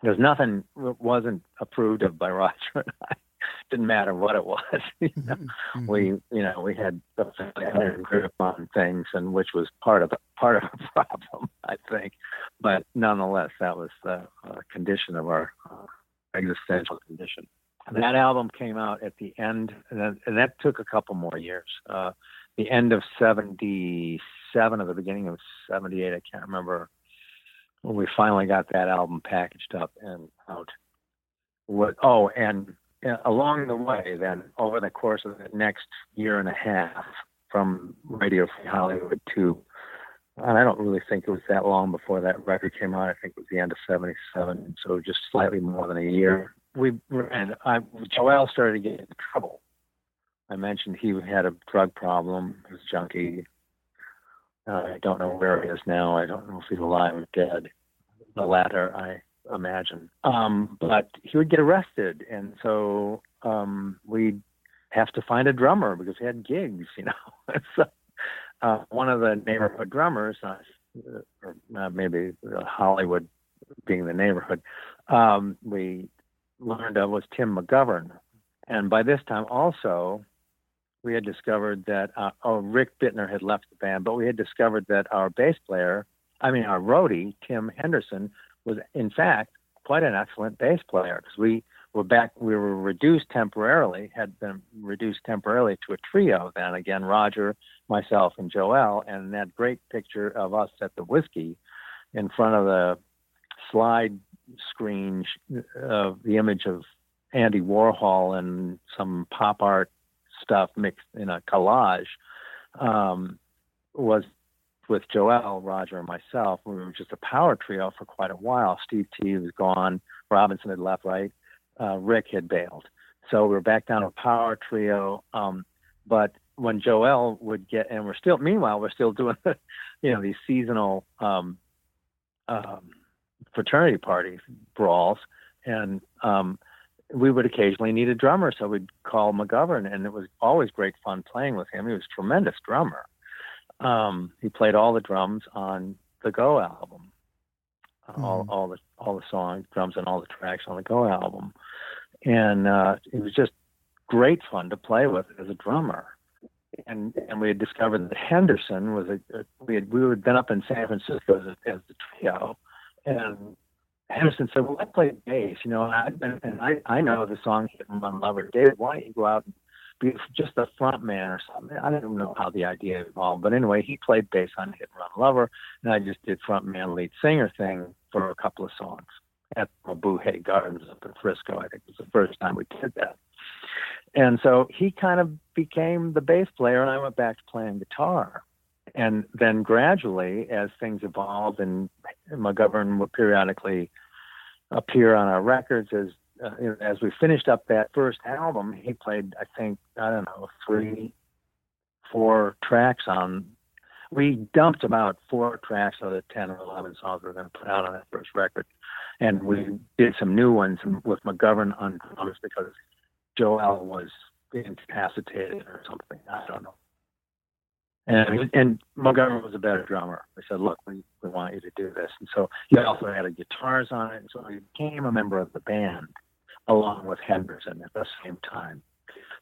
Because nothing wasn't approved of by Roger and I. Didn't matter what it was. (laughs) you know? We, you know, we had a grip on things, and which was part of part of the (laughs) problem, I think. But nonetheless, that was the uh, condition of our uh, existential condition. That album came out at the end, and, then, and that took a couple more years. Uh, the end of '77 or the beginning of '78, I can't remember. When we finally got that album packaged up and out. What? Oh, and along the way, then over the course of the next year and a half, from Radio Free Hollywood to, and I don't really think it was that long before that record came out. I think it was the end of '77, so just slightly more than a year. We and I, Joel started to get into trouble. I mentioned he had a drug problem, he was a junkie. Uh, I don't know where he is now. I don't know if he's alive or dead. The latter, I imagine. Um, but he would get arrested, and so um, we'd have to find a drummer because we had gigs, (laughs) you know. so uh, one of the neighborhood drummers, uh, or maybe Hollywood being the neighborhood, um, we learned of was Tim McGovern. And by this time, also, we had discovered that, uh, oh, Rick Bittner had left the band, but we had discovered that our bass player, I mean, our roadie, Tim Henderson, was in fact quite an excellent bass player because we were back, we were reduced temporarily, had been reduced temporarily to a trio then again, Roger, myself, and Joel. And that great picture of us at the Whisky in front of the slide screen of the image of Andy Warhol and some pop art stuff mixed in a collage um, was with Joel, Roger, and myself. We were just a power trio for quite a while. Steve T was gone. Robinson had left, right? Uh, Rick had bailed. So we were back down to a power trio. Um, but when Joel would get, and we're still, meanwhile, we're still doing, (laughs) you know, these seasonal um, um, fraternity party brawls. And um, we would occasionally need a drummer, so we'd call McGovern, and it was always great fun playing with him. He was a tremendous drummer. Um, he played all the drums on the Go album, mm-hmm. all all the all the songs, drums, and all the tracks on the Go album, and uh, it was just great fun to play with as a drummer. And and we had discovered that Henderson was a, a we had we had been up in San Francisco as, as the trio, and Henderson said, "Well, I play bass, you know, and I, and I, I know the song "Hit and Run Lover." David, why don't you go out and just a front man or something? I don't know how the idea evolved, but anyway, he played bass on "Hit and Run Lover," and I just did front man, lead singer thing for a couple of songs at Mabuhay Gardens up in Frisco. I think it was the first time we did that. And so he kind of became the bass player, and I went back to playing guitar. And then gradually, as things evolved, and McGovern would periodically appear on our records as uh, as we finished up that first album, he played, I think, I don't know, three, four tracks on. We dumped about four tracks out of the 10 or 11 songs we were going to put out on that first record. And we did some new ones with McGovern on drums because Joel was incapacitated or something. I don't know. And and McGovern was a better drummer. I said, look, we, we want you to do this. And so he also added guitars on it. And so he became a member of the band along with Henderson at the same time.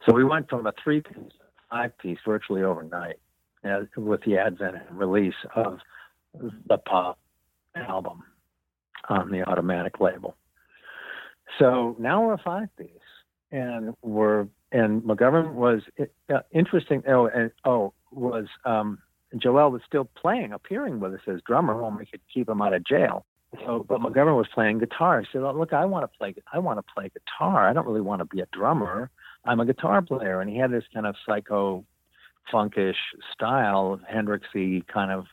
So we went from a three piece five piece virtually overnight as, with the advent and release of the pop album on the automatic label. So now we're a five piece and we're and McGovern was uh, interesting. Oh, and oh, was um, Joel was still playing, appearing with us as drummer when we could keep him out of jail. So, but McGovern was playing guitar. He said, oh, "Look, I want to play. I want to play guitar. I don't really want to be a drummer. I'm a guitar player." And he had this kind of psycho, funkish style, Hendrixy kind of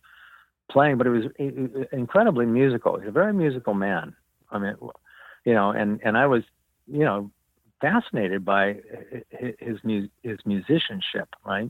playing, but it was incredibly musical. He's a very musical man. I mean, you know, and and I was, you know, fascinated by his his musicianship, right?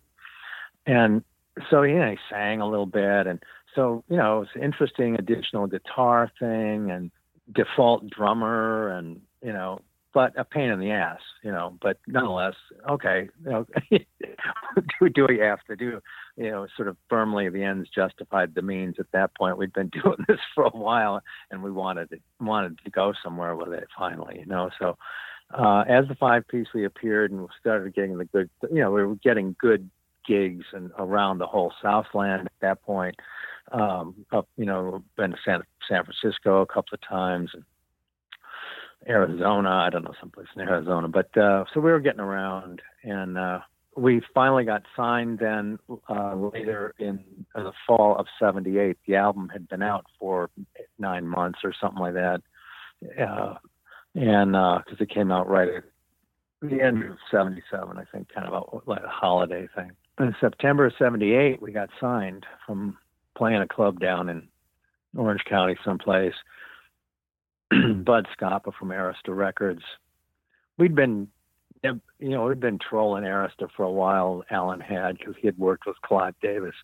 And so, know, he sang a little bit. And so, you know, it's interesting additional guitar thing and default drummer and, you know, but a pain in the ass, you know, but nonetheless, okay, you know, (laughs) do, do you have to do, you know, sort of firmly the ends justified the means at that point. We'd been (laughs) doing this for a while and we wanted to, wanted to go somewhere with it finally, you know, so, uh, as the five piece we appeared and we started getting the good, you know, we were getting good gigs and around the whole Southland at that point. Um, up, you know, been to San, San Francisco a couple of times and Arizona. I don't know, someplace in Arizona. But uh, so we were getting around, and uh, we finally got signed. Then uh, later in the fall of '78, the album had been out for nine months or something like that, uh, and because uh, it came out right at the end of '77, I think, kind of a, like a holiday thing in September of 78, we got signed from playing a club down in Orange County, someplace. (clears throat) Bud Scoppa from Arista Records. We'd been, you know, we'd been trolling Arista for a while. Alan had because he had worked with Clive Davis,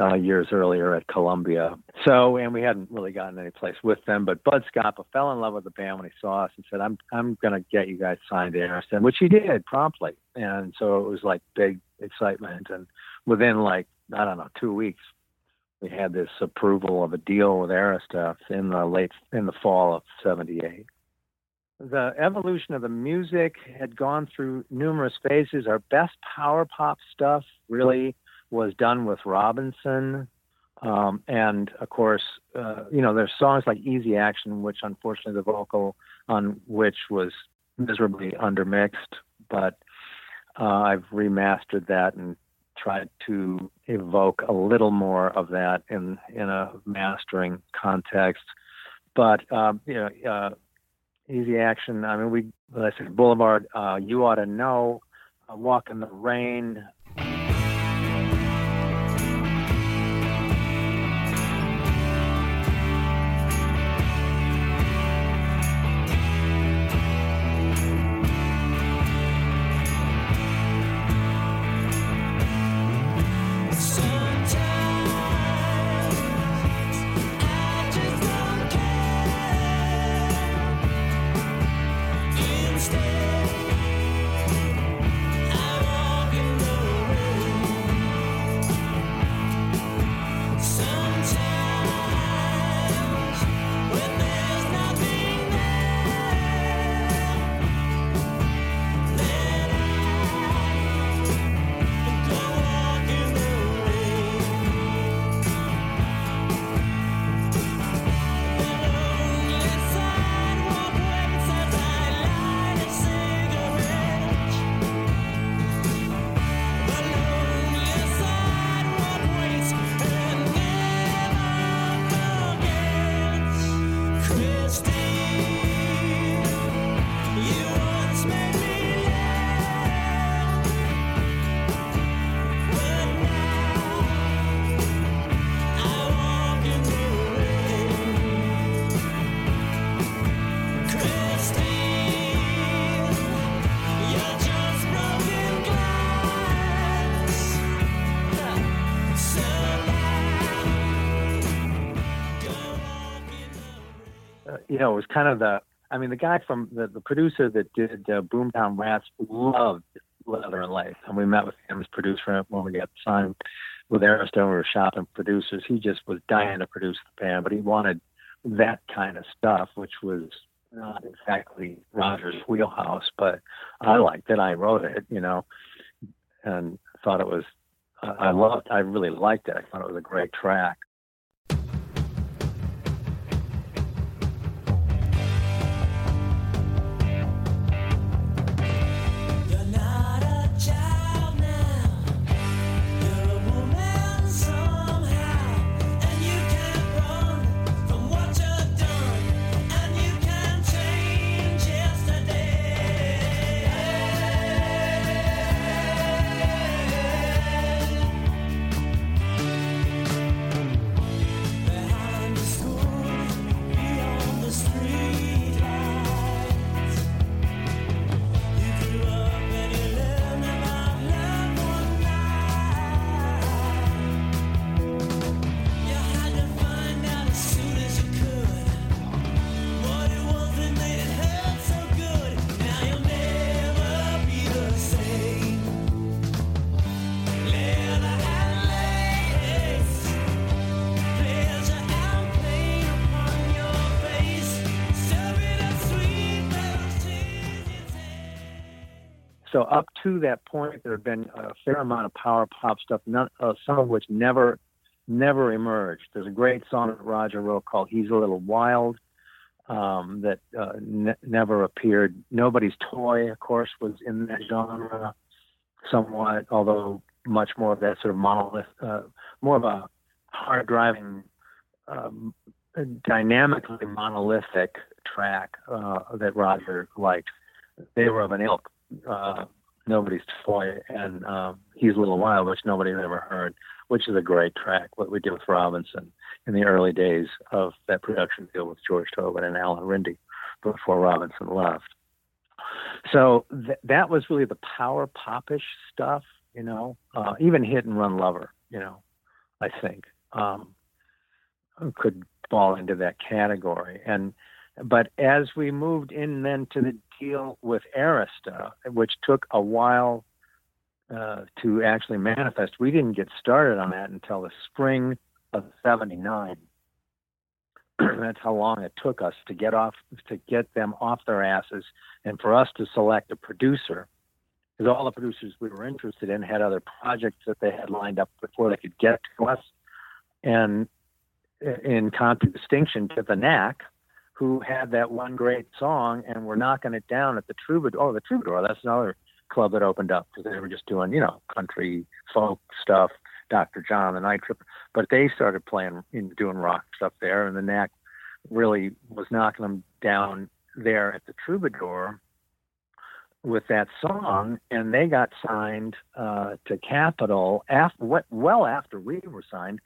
uh, years earlier at Columbia. So, and we hadn't really gotten any place with them. But Bud Scoppa fell in love with the band when he saw us and said, "I'm I'm going to get you guys signed to Arista," which he did promptly. And so it was like big excitement. And within like I don't know two weeks, we had this approval of a deal with Arista in the late in the fall of '78 the evolution of the music had gone through numerous phases. Our best power pop stuff really was done with Robinson. Um, and of course, uh, you know, there's songs like Easy Action, which unfortunately the vocal on which was miserably undermixed, but uh, I've remastered that and tried to evoke a little more of that in in a mastering context. But um, you know, uh, easy action. I mean, we, like I said, Boulevard, uh, you ought to know, uh, Walk in the Rain. Know, it was kind of the. I mean, the guy from the, the producer that did uh, Boomtown Rats loved Leather and Lace, and we met with him as producer when we got signed with Arista. We were shopping producers. He just was dying to produce the band, but he wanted that kind of stuff, which was not exactly Roger's wheelhouse. But I liked it. I wrote it, you know, and thought it was. I loved. I really liked it. I thought it was a great track. To that point, there have been a fair amount of power pop stuff, none, uh, some of which never, never emerged. There's a great song that Roger wrote called "He's a Little Wild" um, that uh, ne- never appeared. Nobody's Toy, of course, was in that genre somewhat, although much more of that sort of monolith, uh, more of a hard driving, um, dynamically monolithic track uh, that Roger liked. They were of an ilk uh, Nobody's Toy and um, He's a Little Wild, which nobody had ever heard, which is a great track, what we did with Robinson in the early days of that production deal with George Tobin and Alan Rindy before Robinson left. So th- that was really the power popish stuff, you know, uh, even Hit and Run Lover, you know. I think, um, could fall into that category. And but as we moved in then to the deal with Arista, which took a while uh, to actually manifest, we didn't get started on that until the spring of '79. (clears throat) That's how long it took us to get off to get them off their asses and for us to select a producer because all the producers we were interested in had other projects that they had lined up before they could get to us. And in contradistinction to the Knack, who had that one great song and were knocking it down at the Troubadour. Oh, the Troubadour, that's another club that opened up because they were just doing, you know, country folk stuff, Dr. John, the Night Tripper. But they started playing, doing rock stuff there, and the Knack really was knocking them down there at the Troubadour with that song, and they got signed uh, to Capitol after what well after we were signed.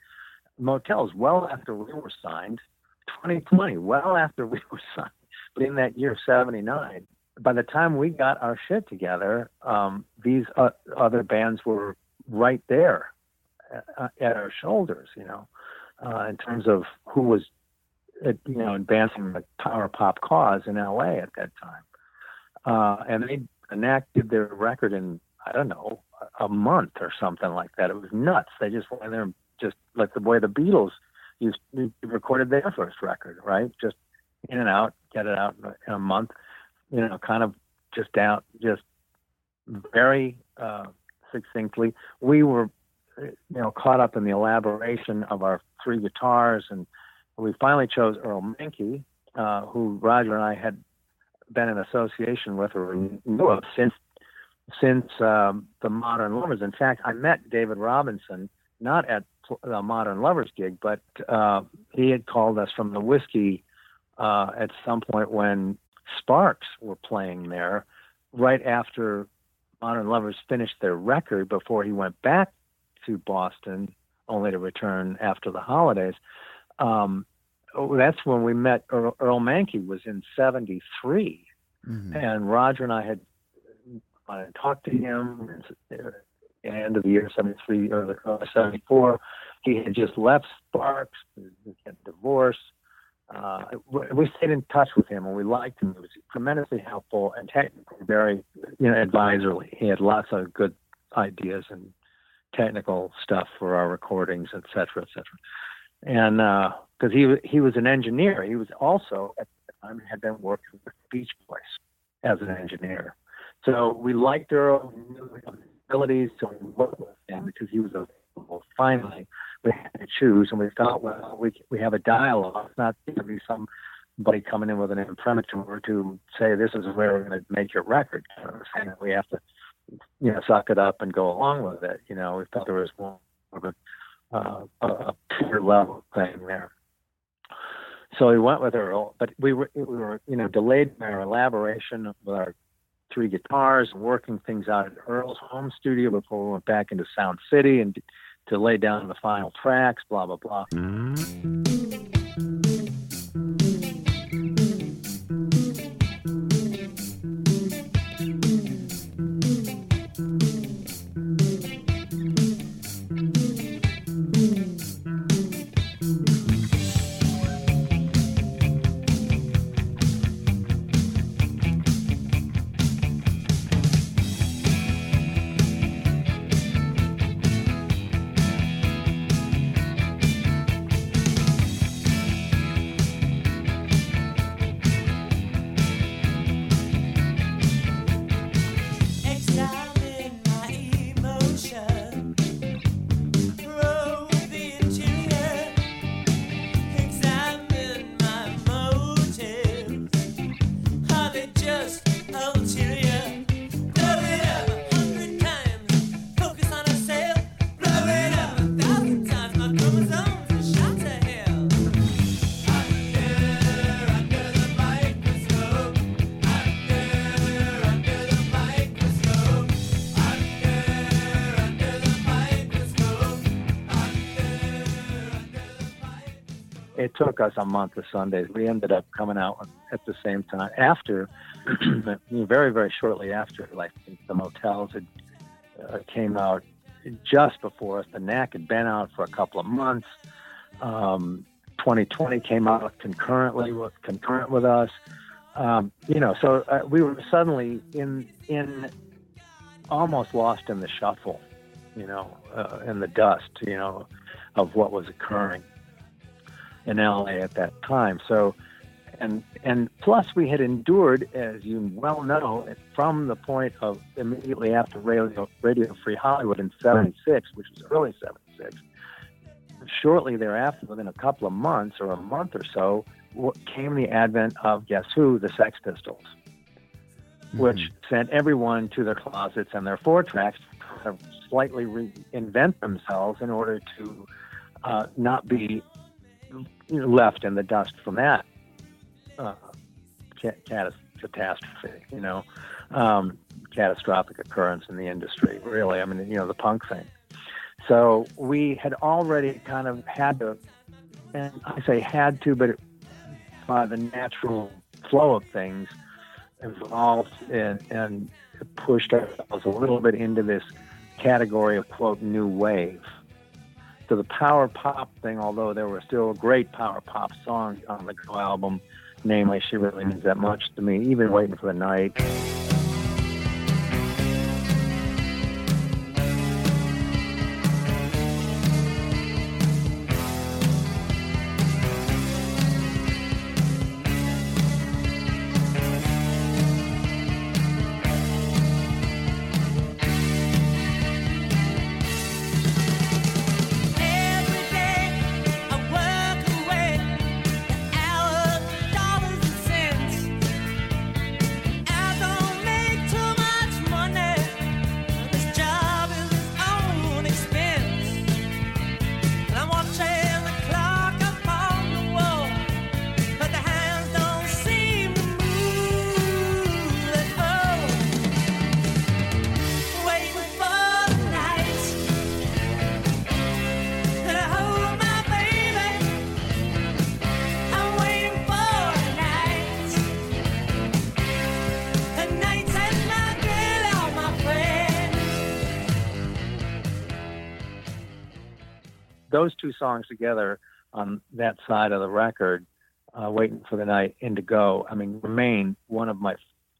Motels well after we were signed, 2020, well after we (laughs) were signed, but in that year '79. By the time we got our shit together, um, these uh, other bands were right there uh, at our shoulders, you know, uh, in terms of who was, uh, you know, advancing the power pop cause in LA at that time. Uh, and they enacted their record in I don't know a month or something like that. It was nuts. They just went there and just like the way the Beatles used recorded their first record, right? Just in and out, get it out in a month. You know, kind of just down, just very uh, succinctly. We were, you know, caught up in the elaboration of our three guitars, and we finally chose Earl Mankey, uh, who Roger and I had been in association with or knew of since since um, the Modern Lovers. In fact, I met David Robinson not at the Modern Lovers gig, but uh, he had called us from the Whisky uh, at some point when Sparks were playing there, right after Modern Lovers finished their record before he went back to Boston, only to return after the holidays. Um, oh, that's when we met Earl, Earl Mankey was in 73 mm-hmm. and Roger and I had uh, talked to him the end of the year 73 or uh, 74 he had just left Sparks he had divorced uh, we stayed in touch with him and we liked him. He was tremendously helpful and technically very, you know, advisorly. He had lots of good ideas and technical stuff for our recordings, et cetera, et cetera. And because uh, he he was an engineer, he was also at the time had been working with Beach Boys as an engineer. So we liked Earl, abilities, so we worked with him because he was available. Finally, we had to choose, and we thought, well, we we have a dialogue. It's not going to be somebody coming in with an imprimatur to say this is where we're going to make your record. You know, saying we have to, you know, suck it up and go along with it. You know, we thought there was more of a uh, a level thing there. So we went with Earl, but we were we were you know delayed in our elaboration with our three guitars and working things out at Earl's home studio before we went back into Sound City and to lay down the final tracks, blah blah blah. Mm-hmm. Us a month of Sundays. We ended up coming out at the same time after, (clears throat) very very shortly after, like the motels had uh, came out just before us. The Knack had been out for a couple of months. Um, 2020 came out concurrently with concurrent with us. Um, you know, so uh, we were suddenly in in almost lost in the shuffle, you know, uh, in the dust, you know, of what was occurring in LA at that time. So, and and plus we had endured, as you well know, from the point of immediately after Radio Radio Free Hollywood in '76, which was early '76. Shortly thereafter, within a couple of months or a month or so, came the advent of Guess Who, the Sex Pistols, which sent everyone to their closets and their four tracks to slightly reinvent themselves in order to uh, not be left in the dust from that uh, cat- catastrophe, you know, um, catastrophic occurrence in the industry. Really, I mean, you know, the punk thing. So we had already kind of had to, and I say had to, but by the natural flow of things, evolved and, and pushed ourselves a little bit into this category of quote new wave. So the power pop thing, although there were still great power pop songs on the album, namely She Really Means That Much to Me, even Waiting for the Night. Two songs together on that side of the record, uh, "Waiting for the Night," "Indigo," I mean, remain one of my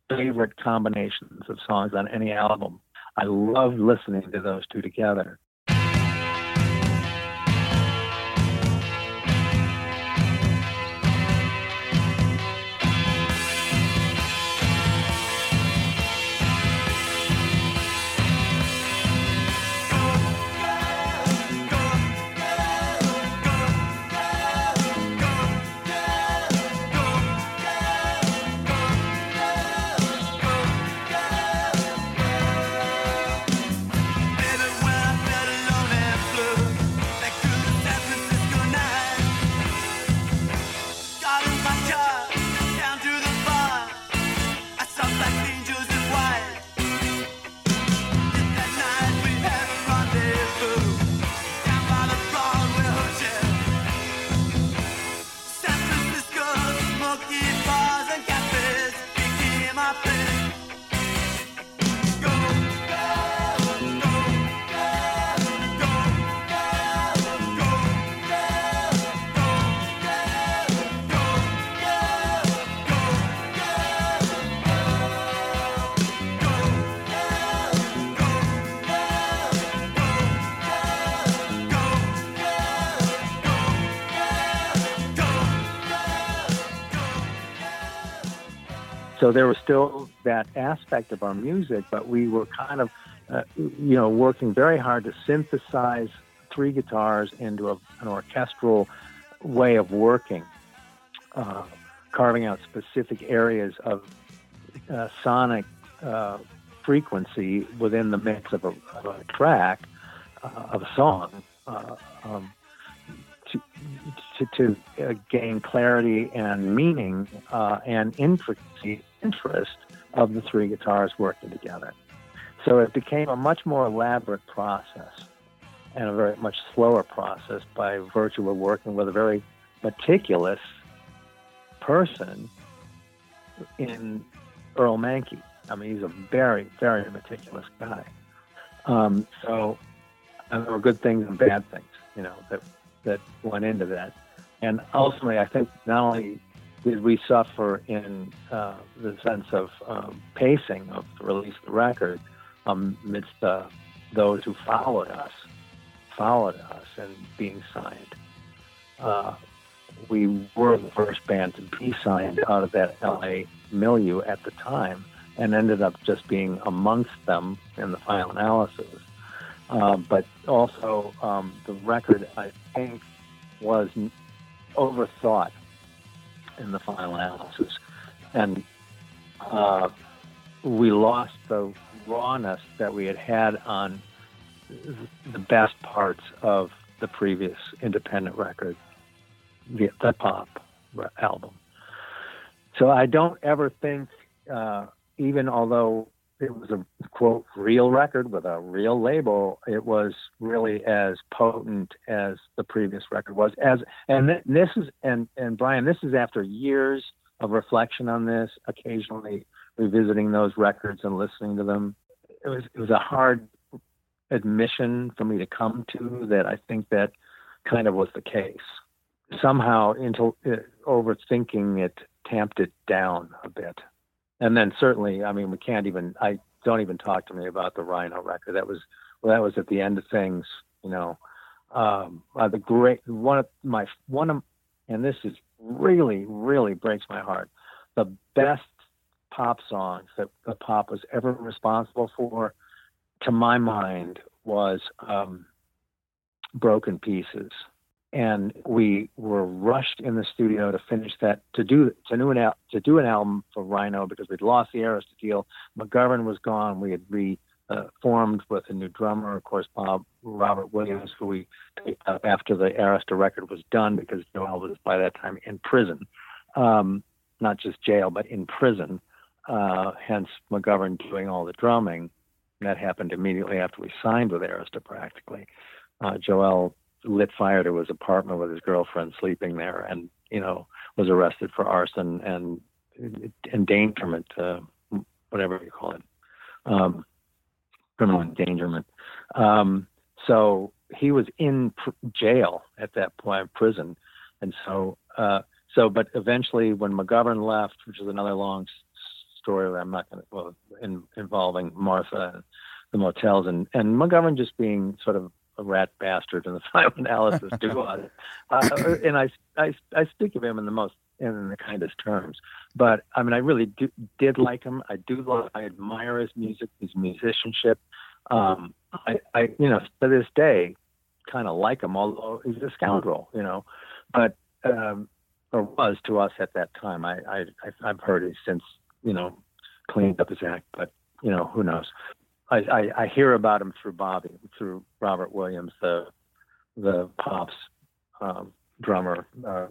favorite combinations of songs on any album. I love listening to those two together. So there was still that aspect of our music, but we were kind of, uh, you know, working very hard to synthesize three guitars into a, an orchestral way of working, uh, carving out specific areas of uh, sonic uh, frequency within the mix of a, of a track, uh, of a song. Uh, um, to, to, uh, gain clarity and meaning uh, and intricacy, interest of the three guitars working together. So it became a much more elaborate process and a very much slower process by virtue of working with a very meticulous person in Earl Mankey. I mean, he's a very, very meticulous guy. Um, so and there were good things and bad things, you know, that that went into that. And ultimately, I think not only did we suffer in uh, the sense of um, pacing of the release of the record amidst uh, those who followed us, followed us and being signed. Uh, we were the first band to be signed out of that LA milieu at the time and ended up just being amongst them in the final analysis. Uh, but also, um, the record, I think, was overthought in the final analysis. And uh, we lost the rawness that we had had on the best parts of the previous independent record, the, the pop album. So I don't ever think, uh, even although it was a quote real record with a real label, it was really as potent as the previous record was. As and th- this is and and Brian, this is after years of reflection on this, occasionally revisiting those records and listening to them. It was it was a hard admission for me to come to that I think that kind of was the case. Somehow, into uh, overthinking it tamped it down a bit. And then certainly, I mean, we can't even. I don't even talk to me about the Rhino record. That was well, that was at the end of things. You know, um, uh, the great one of my one of, and this is really really breaks my heart. The best pop songs that the pop was ever responsible for, to my mind, was um, Broken Pieces. And we were rushed in the studio to finish that to do to do an al- to do an album for Rhino because we'd lost the Arista deal. McGovern was gone. We had re uh, with a new drummer, of course, Bob Robert Williams, who we after the Arista record was done because Joel was by that time in prison, um, not just jail, but in prison. Uh, hence, McGovern doing all the drumming. That happened immediately after we signed with Arista, practically. Uh, Joel lit fire to his apartment with his girlfriend sleeping there, and you know was arrested for arson and endangerment, uh, whatever you call it, um, criminal endangerment. Um, so he was in pr- jail at that point, prison, and so uh, so. But eventually, when McGovern left, which is another long story, I'm not going to well, in, involving Martha the motels, and and McGovern just being sort of a rat bastard in the final analysis do it. Uh, (clears throat) and I, I, I speak of him in the most in the kindest terms. But I mean, I really do, did like him. I do love. I admire his music, his musicianship. Um, I, I, you know, to this day, kind of like him, although he's a scoundrel, you know. But um, or was to us at that time. I, I, I've heard he's since, you know, cleaned up his act. But you know, who knows? I, I, I hear about him through Bobby, through Robert Williams, the the Pops um, drummer, uh,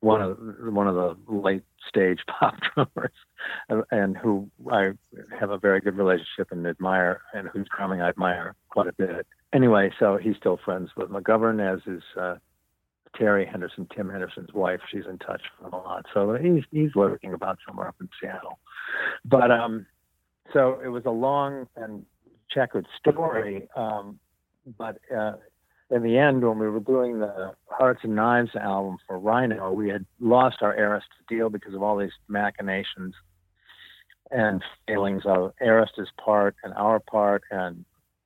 one of one of the late stage (laughs) pop drummers, and, who I have a very good relationship and admire, and whose drumming I admire quite a bit. Anyway, so he's still friends with McGovern, as is uh, Terry Henderson, Tim Henderson's wife. She's in touch with him a lot, so he's he's lurking about somewhere up in Seattle. But um, so it was a long and checkered story. Um, but uh, in the end, when we were doing the Hearts and Knives album for Rhino, we had lost our Arista deal because of all these machinations and failings of Arista's part and our part, and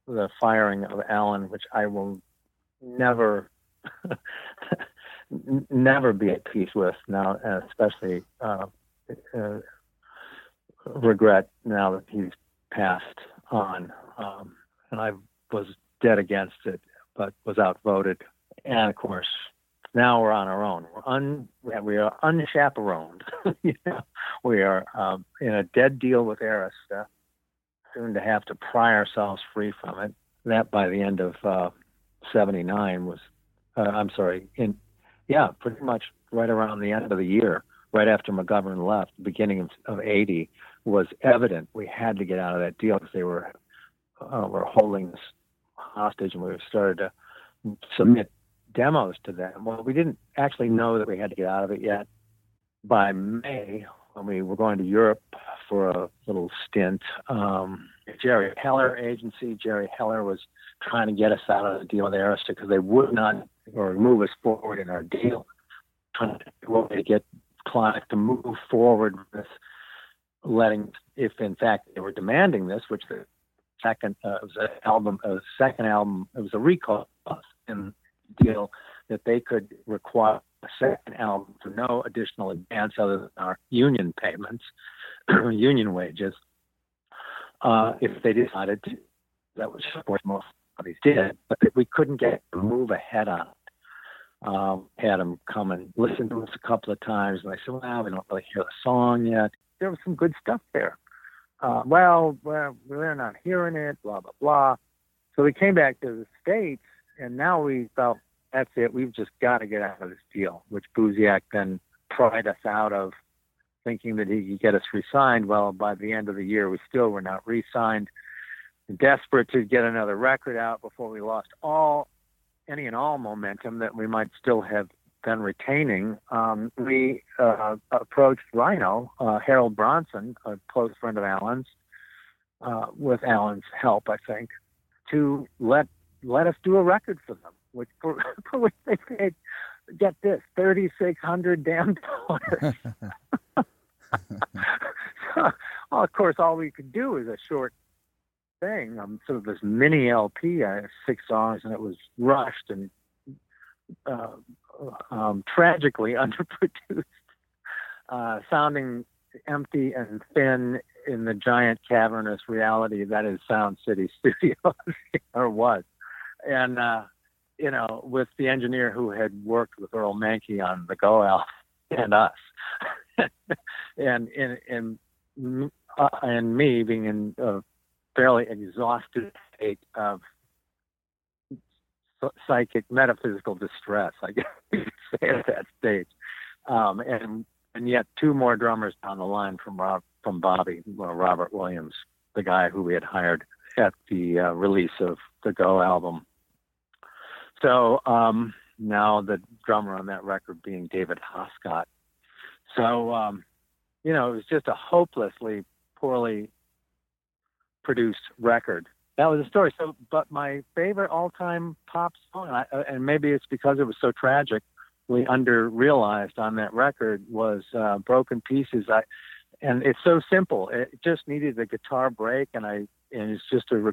the firing of Alan, which I will never. (laughs) never be at peace with now, especially uh, uh, regret now that he's passed on. Um, and I was dead against it, but was outvoted. And of course, now we're on our own. We're un, we are unchaperoned. (laughs) we are um, in a dead deal with Arista, soon to have to pry ourselves free from it. That by the end of uh, 79 was, uh, I'm sorry, in, yeah, pretty much right around the end of the year, right after McGovern left, beginning of, of 80, was evident we had to get out of that deal because they were uh, were holding us hostage, and we started to submit demos to them. Well, we didn't actually know that we had to get out of it yet. By May, when we were going to Europe for a little stint, um, Jerry Heller agency. Jerry Heller was trying to get us out of the deal with Arista because they would not or move us forward in our deal, trying to get Clive to move forward with letting, if in fact they were demanding this, which the second uh, was an album, a second album, it was a recall in deal that they could require a second album for no additional advance other than our union payments, (clears throat) union wages, uh, if they decided to. That was of course most companies did, but we couldn't get move ahead on. Um, had them come and listen to us a couple of times, and I said, "Well, we don't really hear the song yet." There was some good stuff there. Uh, well, well, we're not hearing it. Blah blah blah. So we came back to the states, and now we felt that's it. We've just got to get out of this deal, which Buziak then pried us out of, thinking that he could get us re-signed. Well, by the end of the year, we still were not re-signed. Desperate to get another record out before we lost all, any and all momentum that we might still have been retaining. Um, we uh, approached Rhino, uh, Harold Bronson, a close friend of Alan's, uh, with Alan's help, I think, to let let us do a record for them which for, (laughs) for which they paid get this thirty six hundred damn dollars. (laughs) (laughs) so, well, of course, all we could do is a short thing, um, sort of this mini LP, uh, six songs, and it was rushed and uh, um, tragically (laughs) underproduced, uh, sounding empty and thin in the giant cavernous reality that is Sound City (laughs) Studios, or was. And uh, you know, with the engineer who had worked with Earl Mankey on the Go album and us, (laughs) and in in uh, and me being in a fairly exhausted state of psychic metaphysical distress, I (laughs) guess you could say at that stage, um, and and yet two more drummers down the line from Rob from Bobby Robert Williams, the guy who we had hired at the uh, release of the Go album so um, now the drummer on that record being David Hoscott. So um, you know, it was just a hopelessly poorly produced record. That was the story. So, but my favorite all-time pop song, and, I, and maybe it's because it was so tragically under-realized on that record, was uh, "Broken Pieces." I, and it's so simple. It just needed a guitar break, and I, and it's just a,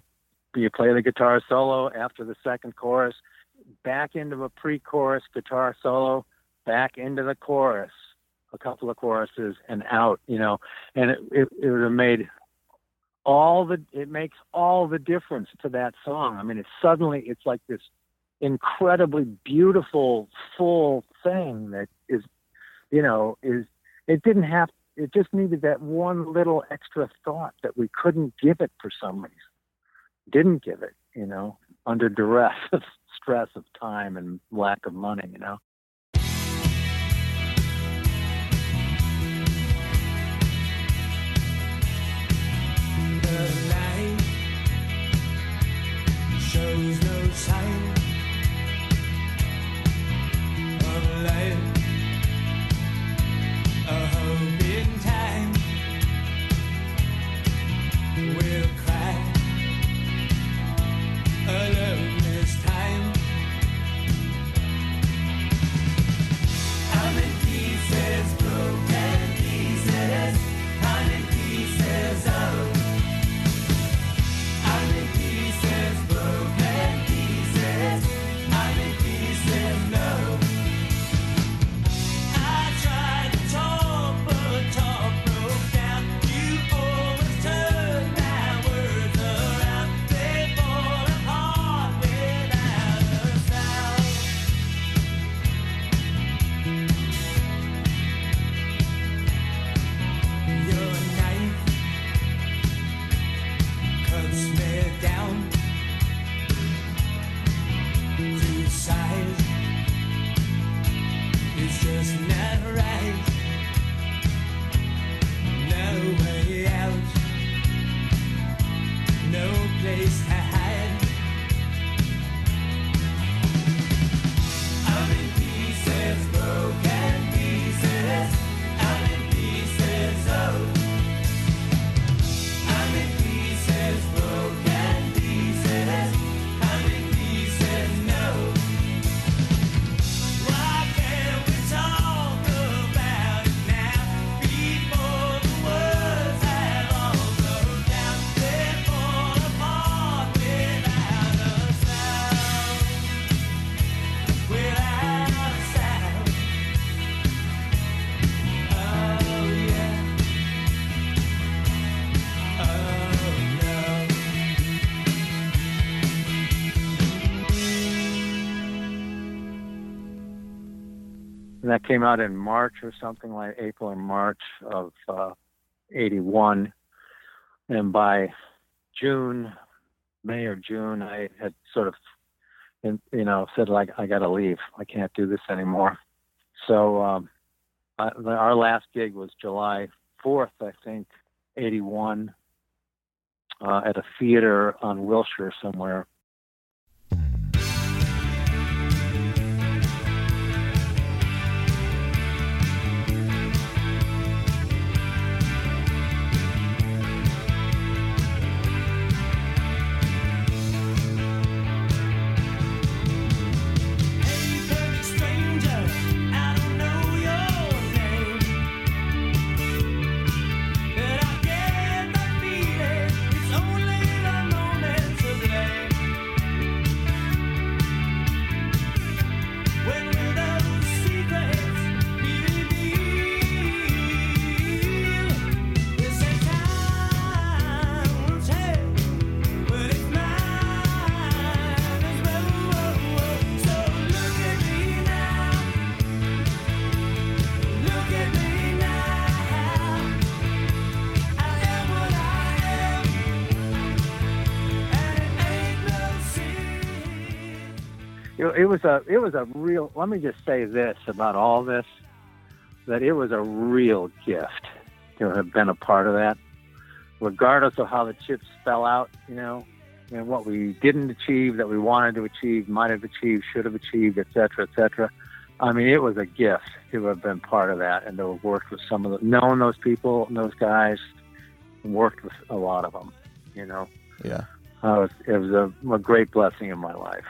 you play the guitar solo after the second chorus, back into a pre-chorus guitar solo, back into the chorus, a couple of choruses, and out. You know, and it it, it would have made all the it makes all the difference to that song. I mean, it's suddenly it's like this incredibly beautiful full thing that is, you know, is it didn't have it just needed that one little extra thought that we couldn't give it for some reason. Didn't give it, you know, under duress of (laughs) stress of time and lack of money, you know. The light. Shows no sign and that came out in March or something like April or March of uh, '81, and by June, May or June, I had sort of, you know, said like I got to leave. I can't do this anymore. So um, I, our last gig was July 4th, I think, '81, uh, at a theater on Wilshire somewhere. It, was a it was a real let me just say this about all this that it was a real gift to have been a part of that. Regardless of how the chips fell out you know and what we didn't achieve that we wanted to achieve might have achieved should have achieved et cetera et cetera. I mean it was a gift to have been part of that and to have worked with some of the known those people and those guys worked with a lot of them you know. Yeah. uh, it was, it was a, a great blessing in my life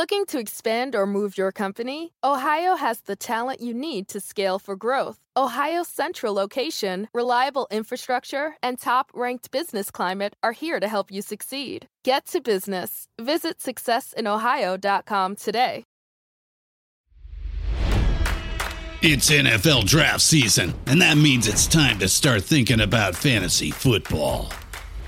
Looking to expand or move your company? Ohio has the talent you need to scale for growth. Ohio's central location, reliable infrastructure, and top ranked business climate are here to help you succeed. Get to business. Visit successinohio.com today. It's NFL draft season, and that means it's time to start thinking about fantasy football.